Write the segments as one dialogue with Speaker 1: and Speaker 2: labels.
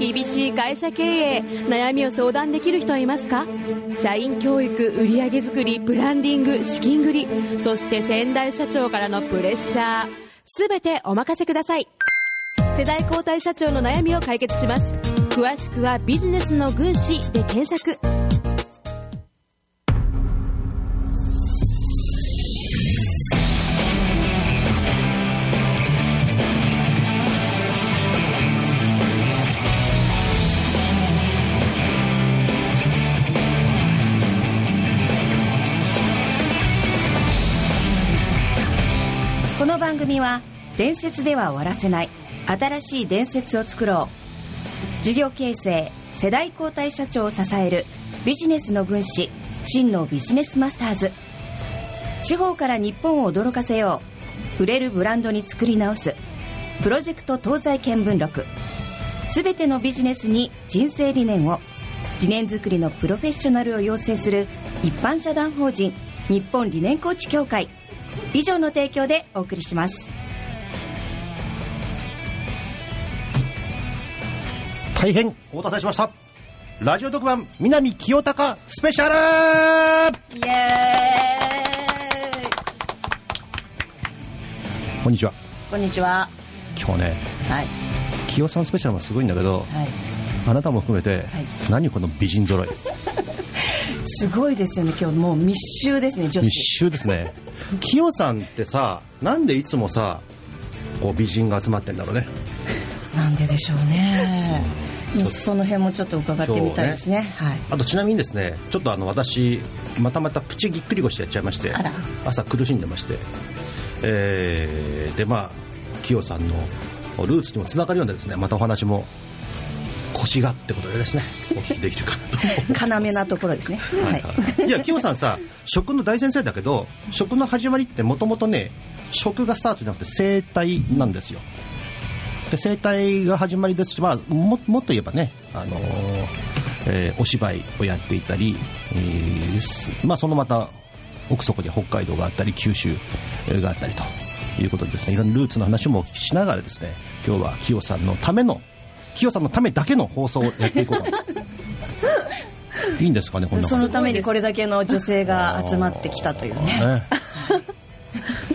Speaker 1: 厳しい会社経営悩みを相談できる人はいますか？社員教育売上づくりブランディング資金繰りそして先代社長からのプレッシャー。全てお任せください。世代交代社長の悩みを解決します。詳しくはビジネスの軍師で検索。
Speaker 2: 伝説では終わらせない。新しい伝説を作ろう。事業形成世代交代社長を支えるビジネスの軍師真のビジネスマスターズ。地方から日本を驚かせよう。売れるブランドに作り直す。プロジェクト東西見聞録。すべてのビジネスに人生理念を。理念作りのプロフェッショナルを養成する。一般社団法人日本理念コーチ協会。以上の提供でお送りします。
Speaker 3: 大変お待たせしました。ラジオ特番南清隆スペシャル。
Speaker 2: イエーイ。
Speaker 3: こんにちは。
Speaker 2: こんにちは。
Speaker 3: 今日ね
Speaker 2: はい。
Speaker 3: 清さんスペシャルもすごいんだけど、
Speaker 2: はい。
Speaker 3: あなたも含めて、
Speaker 2: はい。
Speaker 3: 何この美人揃い？
Speaker 2: すごいですよね今日もう密集ですね女
Speaker 3: 密
Speaker 2: 子
Speaker 3: 集ですね。清さんってさなんでいつもさこう美人が集まってんだろうね。
Speaker 2: なんででしょうね。もうその辺もちょっと伺ってみたいですね。はい。
Speaker 3: あとちなみにですねちょっとあの私またまたプチぎっくり腰やっちゃいまして朝苦しんでまして。えーでまあ清さんのルーツにもつながるようなですねまたお話も腰がってことでですねお聞きできるかなと
Speaker 2: 要なところですねはい、
Speaker 3: はい、いや清さんさ食の大先生だけど食の始まりってもともとね食がスタートじゃなくて生態なんですよで生態が始まりですし、まあ、ももっと言えばね、あのーえーお芝居をやっていたり、えーすまあ、そのまた奥底に北海道があったり九州があったりということでですねいろんなルーツの話もお聞きしながらですね今日は清さんのための清さんのためだけの放送をやっていこうかな いいんですかねこんな
Speaker 2: そのためにこれだけの女性が集まってきたというね。
Speaker 3: ね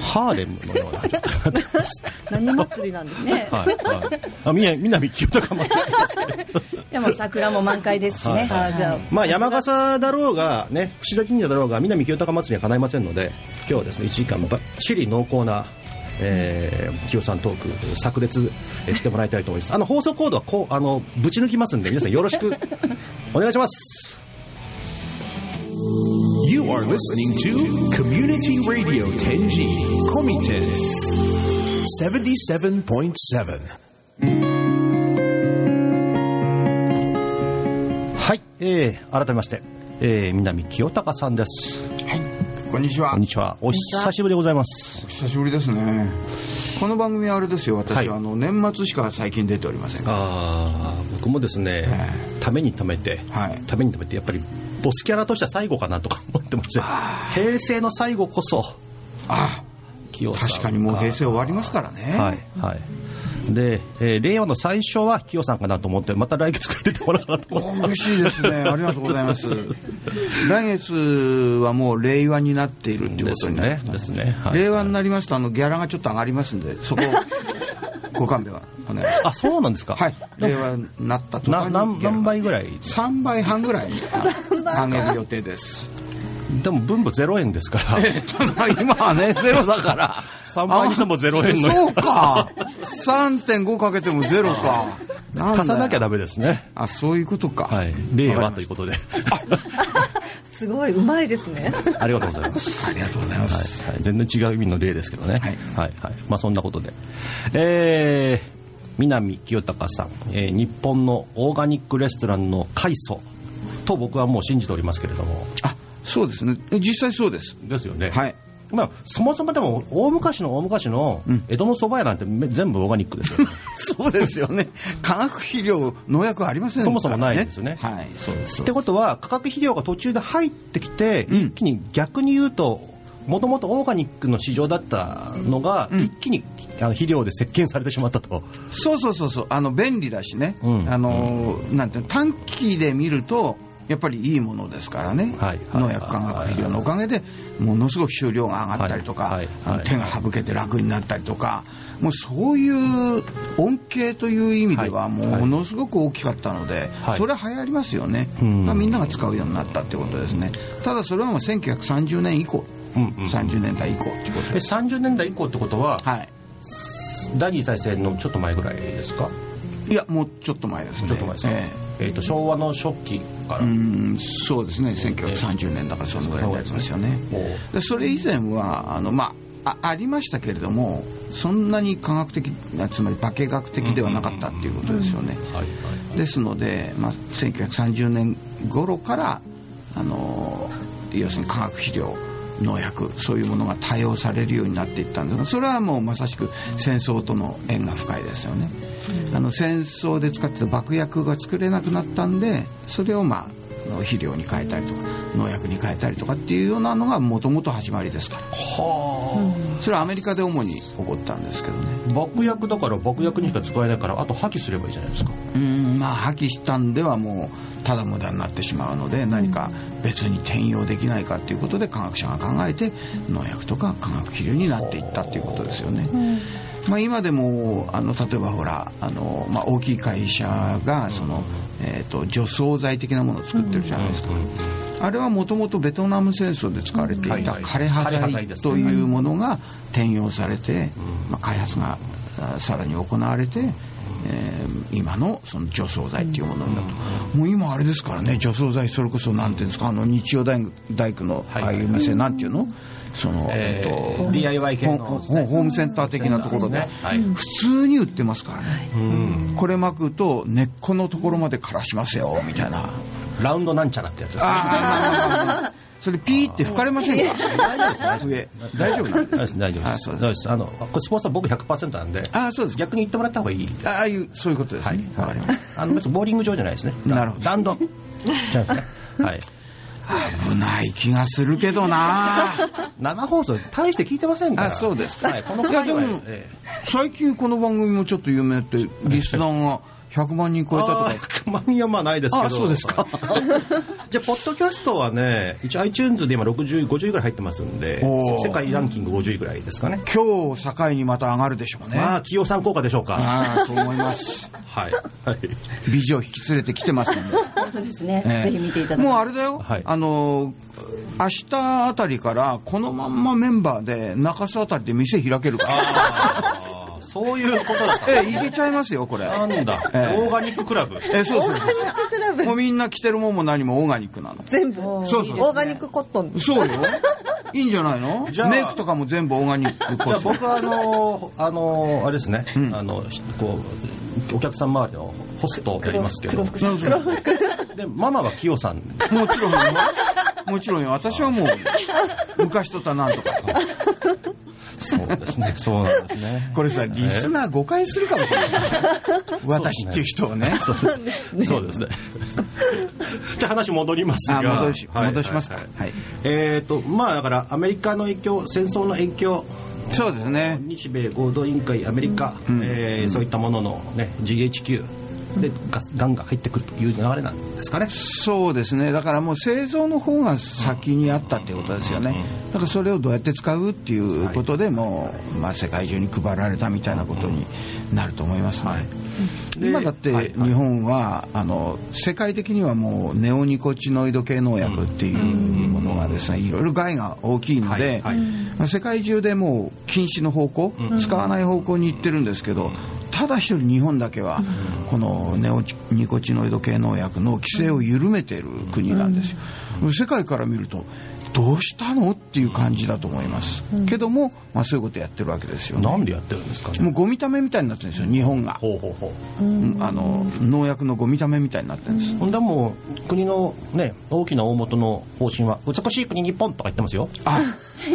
Speaker 3: ハーレムのような。状態になってます
Speaker 2: 何祭りなんですね。
Speaker 3: はいはい。あみや南清隆祭り
Speaker 2: でも桜も満開ですしね、
Speaker 3: はい。まあ山笠だろうがね串田神社だろうが南清隆祭りにはかないませんので今日はですね1時間ばっちり濃厚なえー、清さんトーク炸裂えーしてもらいたいと思います。あの放送コードはこうあのぶち抜きますんで皆さんよろしくお願いします
Speaker 4: You are listening to Community Radio Tenji Komiten 77.7.
Speaker 3: はい、えー、改めまして、えー、南清隆さんです。
Speaker 5: こんにちは。
Speaker 3: こんにちは。お久しぶりでございます。
Speaker 5: 久しぶりですね。この番組はあれですよ。私、
Speaker 3: はい。
Speaker 5: あの年末しか最近出ておりません
Speaker 3: ああ僕もですね、
Speaker 5: え。
Speaker 3: ためにためて、
Speaker 5: はい。
Speaker 3: ためにためてやっぱりボスキャラとしては最後かなとか思ってまして平成の最後こそ
Speaker 5: あ
Speaker 3: 清さん
Speaker 5: 確かにもう平成終わりますからね。
Speaker 3: はいはい。で、えー令和の最初は清さんかなと思ってまた来月から出てもらおうかと
Speaker 5: 嬉しいですね。ありがとうございます。来月はもう令和になっているっていうことになります
Speaker 3: ね。はい。
Speaker 5: 令和になりますとあのギャラがちょっと上がりますんでそこご勘弁はお願いします。
Speaker 3: あそうなんですか？
Speaker 5: はい。令和になった途に
Speaker 3: 何何倍ぐらい
Speaker 5: ？3倍半ぐらい上げる予定です。
Speaker 3: でも分母0円ですから。
Speaker 5: 今はねゼロだから。
Speaker 3: 3倍にしても0円の。
Speaker 5: そうか。3.5かけてもゼロか。
Speaker 3: 足さなきゃダメですね。
Speaker 5: あそういうことか。
Speaker 3: はい。令和ということで。
Speaker 2: すごいうまいですね。
Speaker 3: ありがとうございます。
Speaker 5: ありがとうございます、
Speaker 3: はい。はい、全然違う意味の例ですけどね、
Speaker 5: はい。
Speaker 3: はい。はい。まあ、そんなことで、えー南清隆さん、えー日本のオーガニックレストランの開祖と僕はもう信じておりますけれども。
Speaker 5: あそうですね。実際そうです。
Speaker 3: ですよね、
Speaker 5: はい。
Speaker 3: まあ、そもそもでも大昔の大昔の江戸の蕎麦屋なんてめ全部オーガニックですよ、ね。
Speaker 5: そうですよね。化学肥料農薬ありませんね、
Speaker 3: そもそもないですよね。
Speaker 5: はいそうです
Speaker 3: ってことは化学肥料が途中で入ってきて、一気に逆に言うともともとオーガニックの市場だったのが、一気にあの肥料で席巻されてしまったと。
Speaker 5: そうそうそうそう。あの便利だしね、
Speaker 3: うん。
Speaker 5: あのなんて短期で見るとやっぱりいいものですからね、
Speaker 3: はい。
Speaker 5: 農薬化学肥料のおかげでものすごく収量が上がったりとか、
Speaker 3: はい。はい。
Speaker 5: 手が省けて楽になったりとかもうそういう恩恵という意味では
Speaker 3: はい。
Speaker 5: ものすごく大きかったので、
Speaker 3: はい。
Speaker 5: それは流行りますよね、みんなが使うようになったってことですね。ただそれはもう1930年以降、
Speaker 3: うんうん。
Speaker 5: 30年代以降ってこと。
Speaker 3: え
Speaker 5: です
Speaker 3: 30年代以降ってことは、
Speaker 5: はい。
Speaker 3: 第二次大戦のちょっと前ぐらいですか、
Speaker 5: いやもうちょっと前ですね。
Speaker 3: ちょっと前ですか、
Speaker 5: え
Speaker 3: え。ーと昭和の初期から、
Speaker 5: えうんそうですね。1930年だからそのぐらいになりますよね。
Speaker 3: おう
Speaker 5: でそれ以前はあの、まあ、あありましたけれどもそんなに科学的なつまり化学的ではなかったっていうことですよね、ですので、まあ、1930年頃からあの要するに化学肥料農薬そういうものが多用されるようになっていったんですがそれはもうまさしく戦争との縁が深いですよね、あの戦争で使ってた爆薬が作れなくなったんでそれをまあ肥料に変えたりとか農薬に変えたりとかっていうようなのがもともと始まりですから。それはアメリカで主に起こったんですけどね。
Speaker 3: 爆薬だから爆薬にしか使えないからあと破棄すればいいじゃないですか。
Speaker 5: うんまあ破棄したんではもうただ無駄になってしまうので何か別に転用できないかっていうことで科学者が考えて農薬とか化学肥料になっていったっていうことですよね。まあ、今でもあの例えばほらあの、まあ、大きい会社がその、えー、と除草剤的なものを作ってるじゃないですか。あれはもともとベトナム戦争で使われていた枯葉
Speaker 3: 剤
Speaker 5: というものが転用されて、まあ、開発があさらに行われて、えー今のその除草剤っていうものになると、もう今あれですからね除草剤それこそなんていうんですかあの日曜大工大工のああいう店なんていうの？その、
Speaker 3: えー
Speaker 5: えっと
Speaker 3: DIY 系の
Speaker 5: ホームセンター的なところで。
Speaker 3: はい。
Speaker 5: 普通に売ってますからね、これ巻くと根っこのところまで枯らしますよみたいな。
Speaker 3: ラウンドなんちゃらってやつですね
Speaker 5: それピーって吹かれませんか？上大丈夫なんです
Speaker 3: 大丈夫？です大丈夫です。
Speaker 5: あそうです。
Speaker 3: 大丈夫です。あのこれスポンサー僕100%なんで。
Speaker 5: あそうです。
Speaker 3: 逆に言ってもらった方がいい。
Speaker 5: ああいうそういうことです
Speaker 3: はい。
Speaker 5: ねわ、かりまし
Speaker 3: あの別にボーリング場じゃないですね。
Speaker 5: なるほど。
Speaker 3: ラウンドじゃないですねはい。
Speaker 5: た危ない気がするけどな。
Speaker 3: 生放送大して聞いてませんから。
Speaker 5: あそうですか。
Speaker 3: はい、この
Speaker 5: いや
Speaker 3: 回は
Speaker 5: でも
Speaker 3: え。
Speaker 5: 最近この番組もちょっと有名ってリスナーが100万人超えたとか。
Speaker 3: あ万人はまあないですけど。
Speaker 5: あそうですか。
Speaker 3: じゃあポッドキャストはね一応 iTunes で今60 50位ぐらい入ってますんで世界ランキング50位ぐらいですかね。
Speaker 5: 今日境にまた上がるでしょうね。
Speaker 3: まあ企業さん効果でしょうか。
Speaker 5: ああと思います。
Speaker 3: はい、はい、
Speaker 5: 美女引き連れてきてますんで。
Speaker 2: 本当ですね、
Speaker 5: ええ。
Speaker 2: ぜひ見ていただき
Speaker 5: もうあれだよ、
Speaker 3: はい。
Speaker 5: あの明日あたりからこのまんまメンバーで中洲あたりで店開けるから
Speaker 3: そういうことだった。
Speaker 5: ええいけちゃいますよこれ。
Speaker 3: なんだ、
Speaker 5: ええ。
Speaker 3: オーガニッククラブ。
Speaker 5: えそうそうそうもうみんな着てるもんも何もオーガニックなの。
Speaker 6: 全部。
Speaker 5: そうそう。
Speaker 6: オーガニックコットン。
Speaker 5: そうよ。いいんじゃないの？
Speaker 3: じゃあ。
Speaker 5: メイクとかも全部オーガニックコ
Speaker 3: じゃあ
Speaker 5: スメ
Speaker 3: 僕はあのあのあれですね、あのしこうお客さん周りのホストをやりますけど。
Speaker 5: そうそう
Speaker 3: でママはキヨさん。
Speaker 5: もちろんよ。もちろんよ。私はもう昔とたなんとか
Speaker 3: そうですね。そうなんですね。
Speaker 5: これさリスナー誤解するかもしれない。私っていう人はね。
Speaker 3: そうですね。じゃあ話戻りますが。
Speaker 5: あ戻し
Speaker 3: はい
Speaker 5: 戻しますか。
Speaker 3: はい
Speaker 5: はい。
Speaker 3: えっ、とまあだからアメリカの影響戦争の影響。
Speaker 5: そうですね。
Speaker 3: 日米合同委員会アメリカ、えーそういったものの、ね、GHQ でガガンが入ってくるという流れなんですかね。
Speaker 5: そうですね。だからもう製造の方が先にあったっていうことですよね。だからそれをどうやって使うっていうことでもう、まあ、世界中に配られたみたいなことになると思いますね、
Speaker 3: で
Speaker 5: 今だって
Speaker 3: はい
Speaker 5: 日本はあの世界的にはもうネオニコチノイド系農薬っていうものがですねいろいろ害が大きいので、世界中でもう禁止の方向、使わない方向に行ってるんですけど、ただ一人日本だけはこのネオニコチノイド系農薬の規制を緩めている国なんですよ、世界から見るとどうしたの？っていう感じだと思います、けども、まあ、そういうことやってるわけですよね。
Speaker 3: なんでやってるんですかね？
Speaker 5: もうゴミためみたいになってるんですよ日本が。
Speaker 3: ほうほうほう。
Speaker 5: あの農薬のゴミためみたいになってるんです、
Speaker 3: ほんでもう国のね大きな大元の方針は美しい国日本とか言ってますよ。
Speaker 5: あ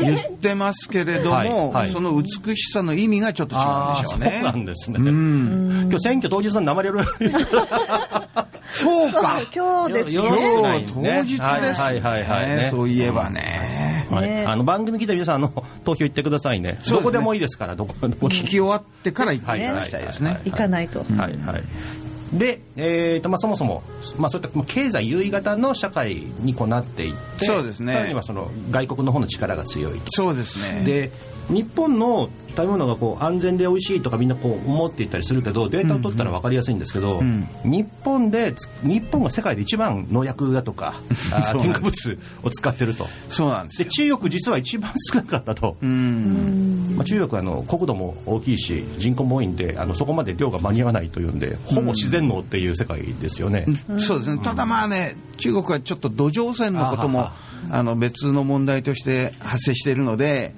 Speaker 5: 言ってますけれども、
Speaker 3: はいはい。
Speaker 5: その美しさの意味がちょっと違うんでしょうね。
Speaker 3: そうなんですね。
Speaker 5: うん。
Speaker 3: 今日選挙当日に生れる
Speaker 5: そうか。
Speaker 2: 今日です
Speaker 3: よ
Speaker 5: 今日当日です
Speaker 3: はいはいはいはいね。
Speaker 5: そういえばね。
Speaker 3: はい、あの番組聞いた皆さんあの投票行ってくださいね。どこでもいいですからどこどこでも。
Speaker 5: 聞き終わってから行って
Speaker 3: はい
Speaker 5: いただきたいですね。
Speaker 2: 行かないと。
Speaker 3: はいはい。で、えーとまあ、そもそも、まあ、そういったまあ経済優位型の社会にこうなっていって
Speaker 5: そうですね。
Speaker 3: さらにはその外国の方の力が強いと。
Speaker 5: そうですね。
Speaker 3: で日本の食べ物がこう安全で美味しいとかみんなこう思っていたりするけどデータを取ったら分かりやすいんですけど、
Speaker 5: ん
Speaker 3: 日本でつ日本が世界で一番農薬だとか 添加物を使ってると。
Speaker 5: そうなんですよ。
Speaker 3: で中国実は一番少なかったと、
Speaker 5: うん
Speaker 3: まあ、中国はあの国土も大きいし人口も多いんであのそこまで量が間に合わないというんでほぼ自然農っていう世界ですよね、
Speaker 5: そうですね。ただまあね中国はちょっと土壌汚染のこともあの別の問題として発生しているので、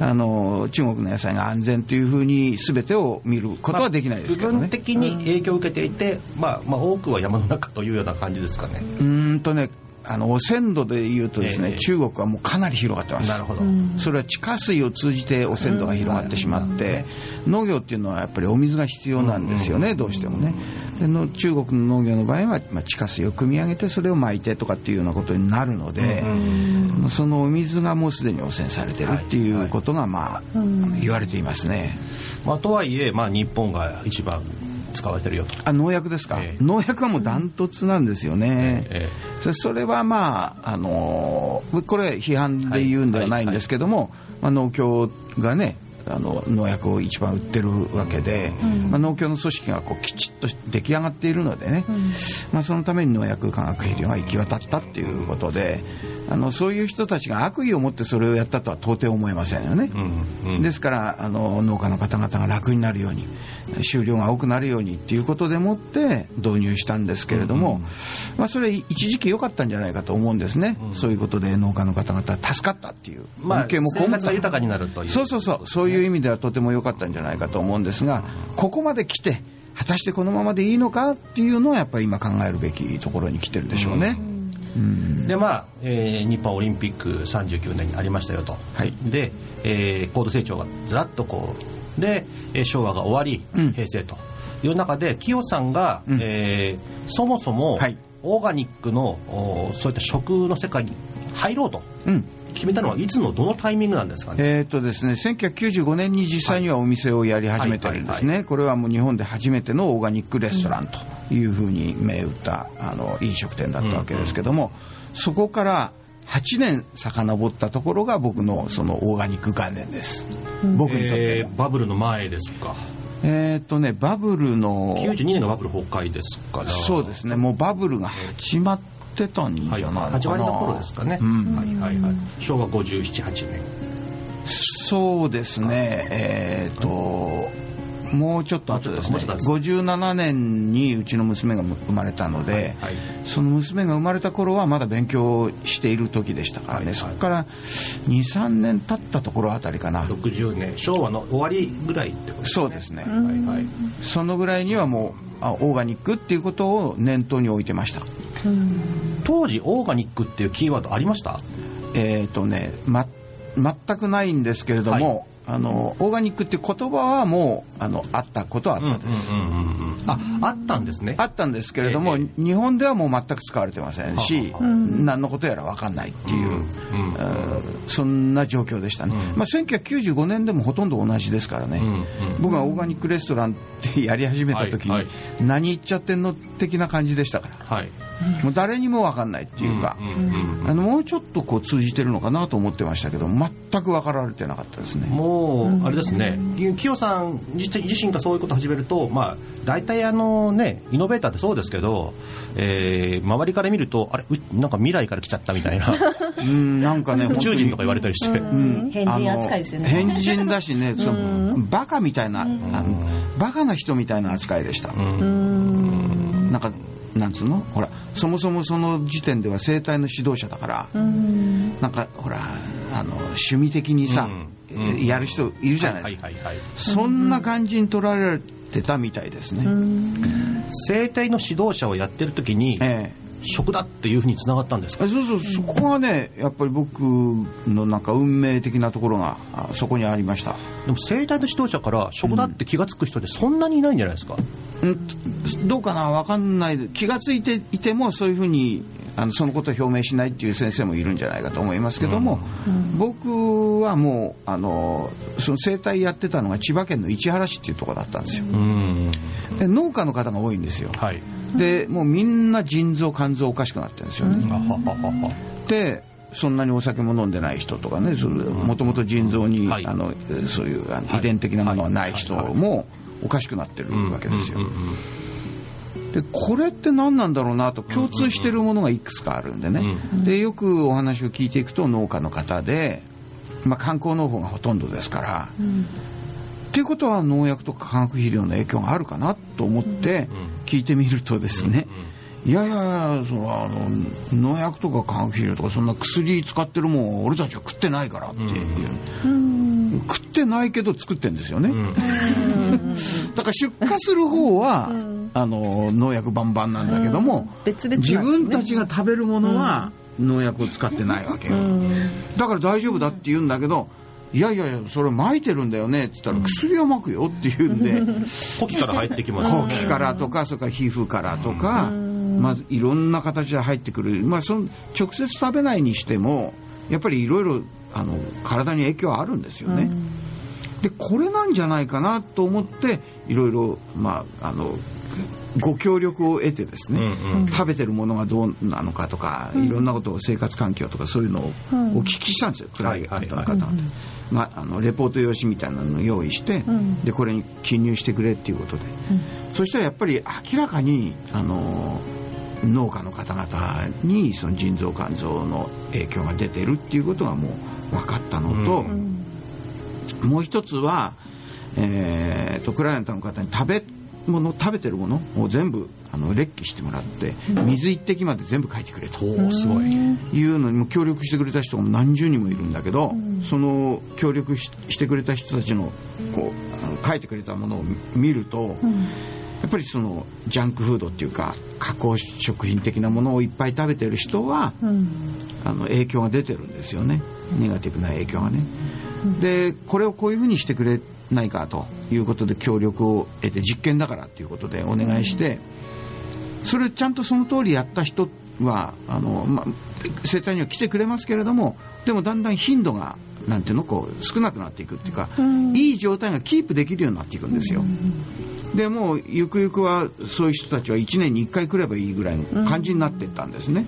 Speaker 5: あの中国の野菜が安全というふうに全てを見ることはできないですけど
Speaker 3: 部分
Speaker 5: ね。
Speaker 3: 的に影響を受けていて、まあ、まあ多くは山の中というような感じですかね。
Speaker 5: うーんとねあの汚染度でいうとですね、
Speaker 3: ええ。
Speaker 5: 中国はもうかなり広がってます。
Speaker 3: なるほど、
Speaker 5: それは地下水を通じて汚染度が広がってしまって、農業っていうのはやっぱりお水が必要なんですよね、どうしてもね。での中国の農業の場合は、まあ、地下水を汲み上げてそれを撒いてとかっていうようなことになるので、そのお水がもうすでに汚染されてるっていうことが、まあ、言われていますね。
Speaker 3: まあ、とはいえ、まあ、日本が一番使われてるよと。
Speaker 5: あ農薬ですか、
Speaker 3: ええ。
Speaker 5: 農薬はもうダントツなんですよね、
Speaker 3: え
Speaker 5: そそれはまあ、あのーこれ批判で言うんではないんですけども、まあ、農協がねあの農薬を一番売ってるわけで、まあ、農協の組織がこうきちっと出来上がっているのでね、まあ、そのために農薬化学肥料が行き渡ったっていうことであのそういう人たちが悪意を持ってそれをやったとは到底思えませんよね。
Speaker 3: うんうん。
Speaker 5: ですからあの農家の方々が楽になるように収量が多くなるようにっていうことでもって導入したんですけれども、まあ、それ一時期良かったんじゃないかと思うんですね、そういうことで農家の方々は助かったっていう。
Speaker 3: まあ、
Speaker 5: 恩恵も被った
Speaker 3: 生活が豊かになるという
Speaker 5: そうそうそう。そういう意味ではとても良かったんじゃないかと思うんですがここまで来て果たしてこのままでいいのかっていうのはやっぱり今考えるべきところに来てるでしょうね。
Speaker 3: でまあ、えー日本オリンピック39年にありましたよと、
Speaker 5: はい。
Speaker 3: で、えー高度成長がずらっとこうで、えー昭和が終わり、
Speaker 5: うん。
Speaker 3: 平成と。いう中で清さんが、
Speaker 5: うん。
Speaker 3: えーそもそも、
Speaker 5: はい。
Speaker 3: オーガニックのおそういった食の世界に入ろうと。
Speaker 5: うん。
Speaker 3: 決めたのはいつのどのタイミングなんですかね、
Speaker 5: えーっとですね、1995年に実際にはお店をやり始めてるんですね、
Speaker 3: はい。
Speaker 5: これはもう日本で初めてのオーガニックレストランというふうに銘打ったあの飲食店だったわけですけども、そこから8年遡ったところが僕のそのオーガニック元年です、僕にとっての。
Speaker 3: えーバブルの前ですか？
Speaker 5: えーっとね、バブルの、
Speaker 3: 92年がバブル崩壊ですから。
Speaker 5: そうですね、もうバブルが始まってたんじゃない
Speaker 3: はい、
Speaker 5: のかな。
Speaker 3: 始まりの頃ですかね、
Speaker 5: うん。
Speaker 3: はいはいはい昭和578年。
Speaker 5: そうですね、えー、ともうちょっと後ですね。
Speaker 3: もうちょっと後
Speaker 5: 57年にうちの娘が生まれたので、
Speaker 3: はいはい。
Speaker 5: その娘が生まれた頃はまだ勉強している時でしたからね、
Speaker 3: はいはい。
Speaker 5: そこから23年経ったところあたりかな。
Speaker 3: 60年。昭和の終わりぐらいってことですね。
Speaker 5: そうですね、
Speaker 3: はいはい。
Speaker 5: そのぐらいにはもうあオーガニックっていうことを念頭に置いてました。
Speaker 3: 当時オーガニックっていうキーワードありました？
Speaker 5: えっ、とね、ま、全くないんですけれども、あのオーガニックって言葉はもうあのあったことはあったです、
Speaker 3: うんうんうんうんああったんですね。
Speaker 5: あったんですけれども、
Speaker 3: え
Speaker 5: 日本ではもう全く使われてませんし、
Speaker 3: は
Speaker 5: 何のことやら分かんないっていう、
Speaker 3: うん
Speaker 5: えーそんな状況でしたね、まあ、1995年でもほとんど同じですからね、
Speaker 3: うんうん
Speaker 5: 僕がオーガニックレストランってやり始めた時に、
Speaker 3: はいはい。
Speaker 5: 何言っちゃってんの的な感じでしたから。
Speaker 3: はい。
Speaker 5: もう誰にも分かんないっていうか、
Speaker 3: うんうんうん
Speaker 5: あのもうちょっとこう通じてるのかなと思ってましたけど全く分かられてなかったですね。
Speaker 3: もうあれですね。清さん自自身がそういうことを始めるとまあ大体あのねイノベーターってそうですけど、えー周りから見るとあれうなんか未来から来ちゃったみたいな
Speaker 5: うんなんかね
Speaker 3: 宇宙人とか言われたりして、
Speaker 5: うん。
Speaker 2: 変人扱いですよね。
Speaker 5: 変人だしね、そのバカみたいな、あのバカな人みたいな扱いでした。なんかなんつうの？ほらそもそもその時点では生態の指導者だから、なんかほらあの趣味的にさ、やる人いるじゃないですか、そんな感じに取られてたみたいですね。
Speaker 3: 生態の指導者をやってる時に、
Speaker 5: え
Speaker 3: 食だっていうふうにつながったんですか？
Speaker 5: そうそう。そこがねやっぱり僕のなんか運命的なところがあそこにありました。
Speaker 3: でも生体の指導者から食だって気が付く人ってそんなにいないんじゃないですか、
Speaker 5: うん、どうかな分かんない。気が付いていてもそういうふうにあのそのことを表明しないっていう先生もいるんじゃないかと思いますけども、僕はもうあのその生態やってたのが千葉県の市原市っていうところだったんですよ、
Speaker 3: うん。
Speaker 5: で農家の方が多いんですよ。
Speaker 3: はい
Speaker 5: でもうみんな腎臓肝臓おかしくなってるんですよね、でそんなにお酒も飲んでない人とかねもともと腎臓に、
Speaker 3: はい。
Speaker 5: あのそういうあの遺伝的なものがない人もおかしくなってるわけですよ。でこれって何なんだろうなと共通してるものがいくつかあるんでね、でよくお話を聞いていくと農家の方で、まあ、観光農法がほとんどですから。っていうことは農薬とか化学肥料の影響があるかなと思って聞いてみるとですね、いやいやいやそのあの農薬とか化学肥料とかそんな薬使ってるもん俺たちは食ってないからっていう、食ってないけど作ってんですよね、だから出荷する方は、あの農薬バンバンなんだけども、自分たちが食べるものは農薬を使ってないわけよ、だから大丈夫だって言うんだけどいやいやいやそれ撒いてるんだよねって言ったら薬を撒くよって言うんで。
Speaker 3: 呼気から入ってきます
Speaker 5: 後期からとかそれから皮膚からとかまずいろんな形で入ってくる、まあ、その直接食べないにしてもやっぱりいろいろあの体に影響はあるんですよね。でこれなんじゃないかなと思っていろいろまああのご協力を得てですね、食べてるものがどうなのかとか、いろんなことを生活環境とかそういうのをお聞きしたんですよ、クライアントの方々。まあ、あのレポート用紙みたいなのを用意して、でこれに記入してくれっていうことで、そしたらやっぱり明らかにあの農家の方々にその腎臓肝臓の影響が出てるっていうことがもう分かったのと、もう一つは、えー、とクライアントの方に食べ物食べてるものを全部あの列記してもらって水一滴まで全部書いてくれと。
Speaker 3: おおすごい
Speaker 5: いうのにも協力してくれた人が何十人もいるんだけど、その協力ししてくれた人たちのこうあの書いてくれたものを見ると、やっぱりそのジャンクフードっていうか加工食品的なものをいっぱい食べてる人は、あの影響が出てるんですよね。ネガティブな影響がね。でこれをこういうふうにしてくれないかということで協力を得て実験だからっていうことでお願いして。それちゃんとその通りやった人はあの、まあ、生態には来てくれますけれどもでもだんだん頻度がなんていうのこう少なくなっていくっていうか、いい状態がキープできるようになっていくんですよ。でもうゆくゆくはそういう人たちは1年に1回来ればいいぐらいの感じになっていったんですね。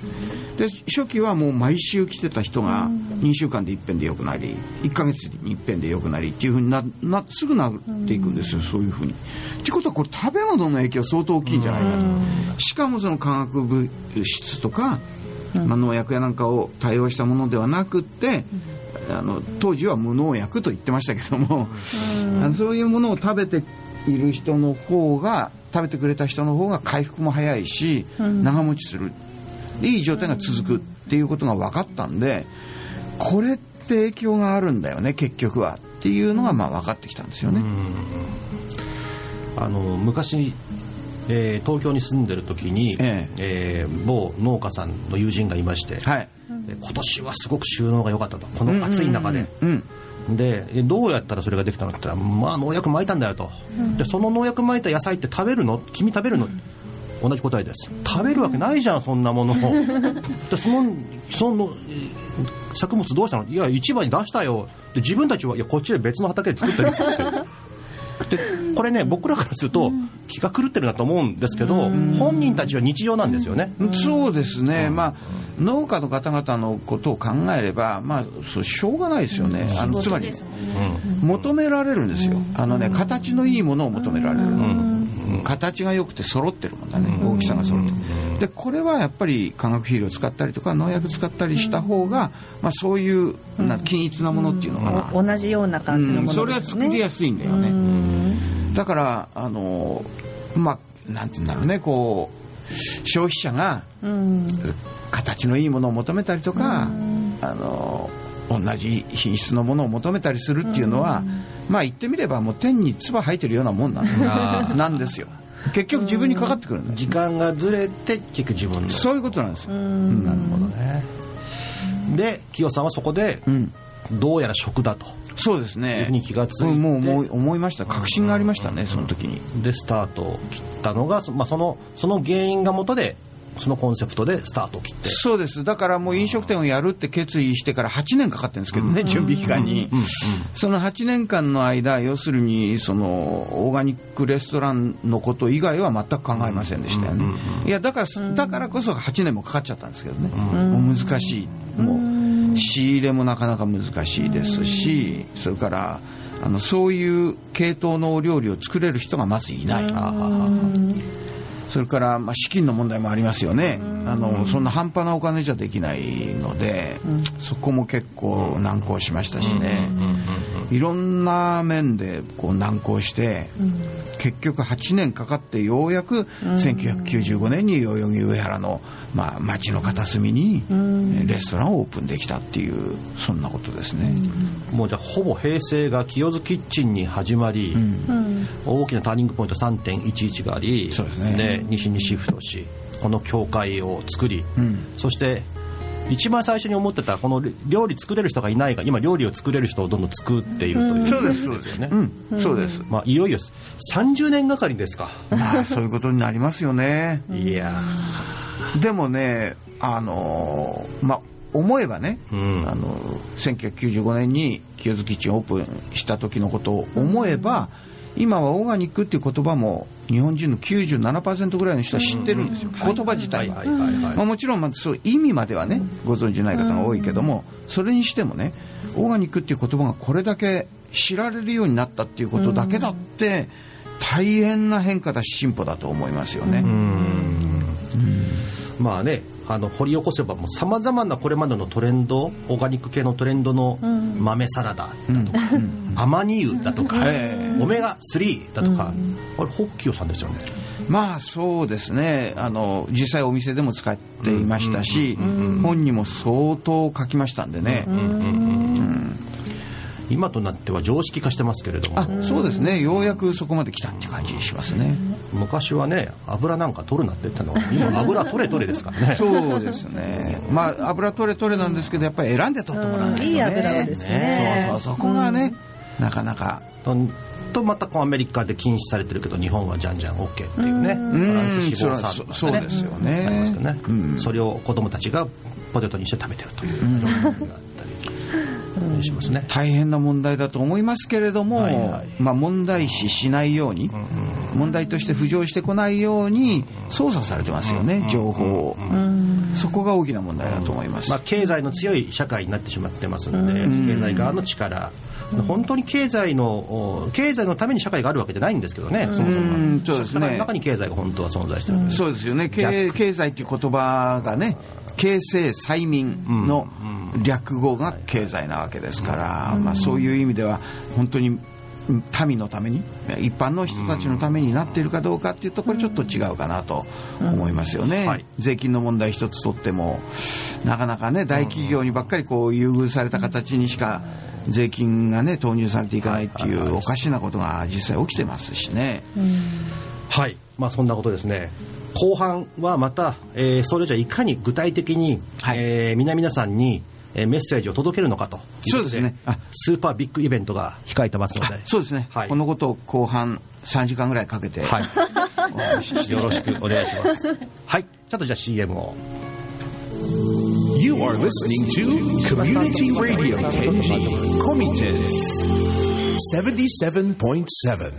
Speaker 5: で初期はもう毎週来てた人が2週間で一遍で良くなり1ヶ月に一遍で良くなりっていうふうにななすぐなっていくんですよそういうふうに。ってことはこれ食べ物の影響相当大きいんじゃないかと。しかもその化学物質とか、まあ、農薬やなんかを多用したものではなくって、あの当時は無農薬と言ってましたけども、あのそういうものを食べている人の方が食べてくれた人の方が回復も早いし、長持ちする。いい状態が続くっていうことが分かったんでこれって影響があるんだよね結局はっていうのがまあ分かってきたんですよね。
Speaker 3: あの昔、えー東京に住んでる時に、
Speaker 5: え
Speaker 3: え。ー某農家さんの友人がいまして、
Speaker 5: はい、
Speaker 3: で今年はすごく収納が良かったと。この暑い中で、
Speaker 5: うん
Speaker 3: でえどうやったらそれができたのって言ったらまあ農薬撒いたんだよと、でその農薬撒いた野菜って食べるの？君食べるの、同じ答えです。食べるわけないじゃんそんなもの。を でそのそのえー作物どうしたの？いや市場に出したよ。で自分たちはいやこっちで別の畑で作ってるってでこれね僕らからすると気が狂ってるなと思うんですけど、本人たちは日常なんですよね、
Speaker 5: そうですね、まあ、農家の方々のことを考えれば、まあ、そうしょうがないですよね、あのつまり、求められるんですよ、あのね、形のいいものを求められる、形が良くて揃ってるもんだね、大きさが揃って。る。でこれはやっぱり化学肥料を使ったりとか農薬使ったりした方が、まあ、そういうな均一なものっていうのかな、
Speaker 6: お同じような感じのも
Speaker 5: うん。それは。作りやすいんだよね。だからあのまあなんて言うんだろうね。こう消費者が形のいいものを求めたりとか、あの同じ品質のものを求めたりするっていうのは、まあ言ってみればもう天に唾吐いてるようなもんなんなんですよ。結局自分にかかってくるん
Speaker 3: 時間がずれて結局自分の。
Speaker 5: そういうことなんですよ、
Speaker 3: なるほどね。で清さんはそこで、
Speaker 5: ん。
Speaker 3: どうやら食だと。
Speaker 5: そうですね。
Speaker 3: いうふうに気がついて。
Speaker 5: うんもう思い思いました。確信がありましたねその時に。
Speaker 3: でスタートを切ったのが、そまあ、そのその原因が元でそのコンセプトでスタートを切って。
Speaker 5: そうです。だからもう飲食店をやるって決意してから8年かかってるんですけどね、準備期間に、その8年間の間要するにそのオーガニックレストランのこと以外は全く考えませんでしたよね、いやだからだからこそ8年もかかっちゃったんですけどね、もう難しい。もう仕入れもなかなか難しいですしそれからあのそういう系統のお料理を作れる人がまずいない。それから、まあ、資金の問題もありますよね、あのそんな半端なお金じゃできないので、そこも結構難航しましたしね、いろんな面でこう難航して、結局8年かかってようやく1995年に代々木上原の、まあ、町の片隅にえレストランをオープンできたっていうそんなことですね。
Speaker 3: もうじゃあほぼ平成が清津キッチンに始まり、大きなターニングポイント3.11があり
Speaker 5: そうですね。
Speaker 3: 西にシフトしこの教会を作り、そして一番最初に思ってたこの料理作れる人がいないが今料理を作れる人をどんどん作っているという、
Speaker 5: そうですそうです
Speaker 3: よね、
Speaker 5: うん、そうです。
Speaker 3: まあ、いよいよ30年がかりですか。
Speaker 5: まあそういうことになりますよね。
Speaker 3: いや
Speaker 5: でもね、あのーまあ、思えばね、
Speaker 3: うん。
Speaker 5: あの1995年に清津キッチンオープンした時のことを思えば、今はオーガニックっていう言葉も日本人の97%ぐらいの人は知ってるんですよ、言葉自体は。まあ、もちろんまずそう意味まではねご存じない方が多いけども、それにしてもねオーガニックっていう言葉がこれだけ知られるようになったっていうことだけだって、大変な変化だし進歩だと思いますよね。
Speaker 3: まあねあの掘り起こせばさまざまなこれまでのトレンドオーガニック系のトレンドの豆サラダだとか、アマニ油だとか、
Speaker 5: え
Speaker 3: オメガ3だとか、あれホッキオさんですよね。
Speaker 5: まあそうですね。あの実際お店でも使っていましたし、本にも相当書きましたんでね、
Speaker 3: 今となっては常識化してますけれども
Speaker 5: あそうですね。ようやくそこまで来たって感じしますね。
Speaker 3: 昔はね油なんか取るなって言ったのが今油取れ取れですからね。
Speaker 5: そうですね。まあ油取れ取れなんですけどやっぱり選んで取ってもらわないとね。
Speaker 6: いい油をですね。
Speaker 5: そうそうそこがね、なかなか。
Speaker 3: ととまたこうアメリカで禁止されてるけど日本はじゃんじゃん OK っていうね
Speaker 5: ん
Speaker 3: バランス脂肪酸とかね
Speaker 5: そそうですよね
Speaker 3: ありますけどね、
Speaker 5: うん。
Speaker 3: それを子供たちがポテトにして食べてるという状況があったりしますね、
Speaker 5: 大変な問題だと思いますけれども、
Speaker 3: はいはい。
Speaker 5: まあ、問題視しないように、問題として浮上してこないように操作されてますよね、情報を、そこが大きな問題だと思います、
Speaker 3: まあ、経済の強い社会になってしまってますので、経済側の力。本当に経済のお経済のために社会があるわけじゃないんですけどね、そもそも。
Speaker 5: うんそうですね。
Speaker 3: 社会の中に経済が本当は存在してる
Speaker 5: そうですよね。経済っていう言葉がね経済催民の略語が経済なわけですから、まあ、そういう意味では本当に民のために一般の人たちのためになっているかどうかっていうところちょっと違うかなと思いますよね、
Speaker 3: はい。
Speaker 5: 税金の問題一つとってもなかなかね大企業にばっかりこう優遇された形にしか税金がね投入されていかないっていうおかしなことが実際起きてますしね。
Speaker 3: はい、まあ、そんなことですね。後半はまた、えーそれじゃいかに具体的に、
Speaker 5: はい。
Speaker 3: えー皆々さんに、えーメッセージを届けるのかと。いうこと
Speaker 5: そうですねあ。
Speaker 3: スーパービッグイベントが控えてますので、
Speaker 5: そうですね、
Speaker 3: はい。
Speaker 5: このことを後半3時間ぐらいかけて、
Speaker 3: はい、
Speaker 5: お話しして。
Speaker 3: よろしくお願いします。はい、ちょっとじゃあ CM を。
Speaker 4: You are listening to Community Radio Tenji Komite 77.7.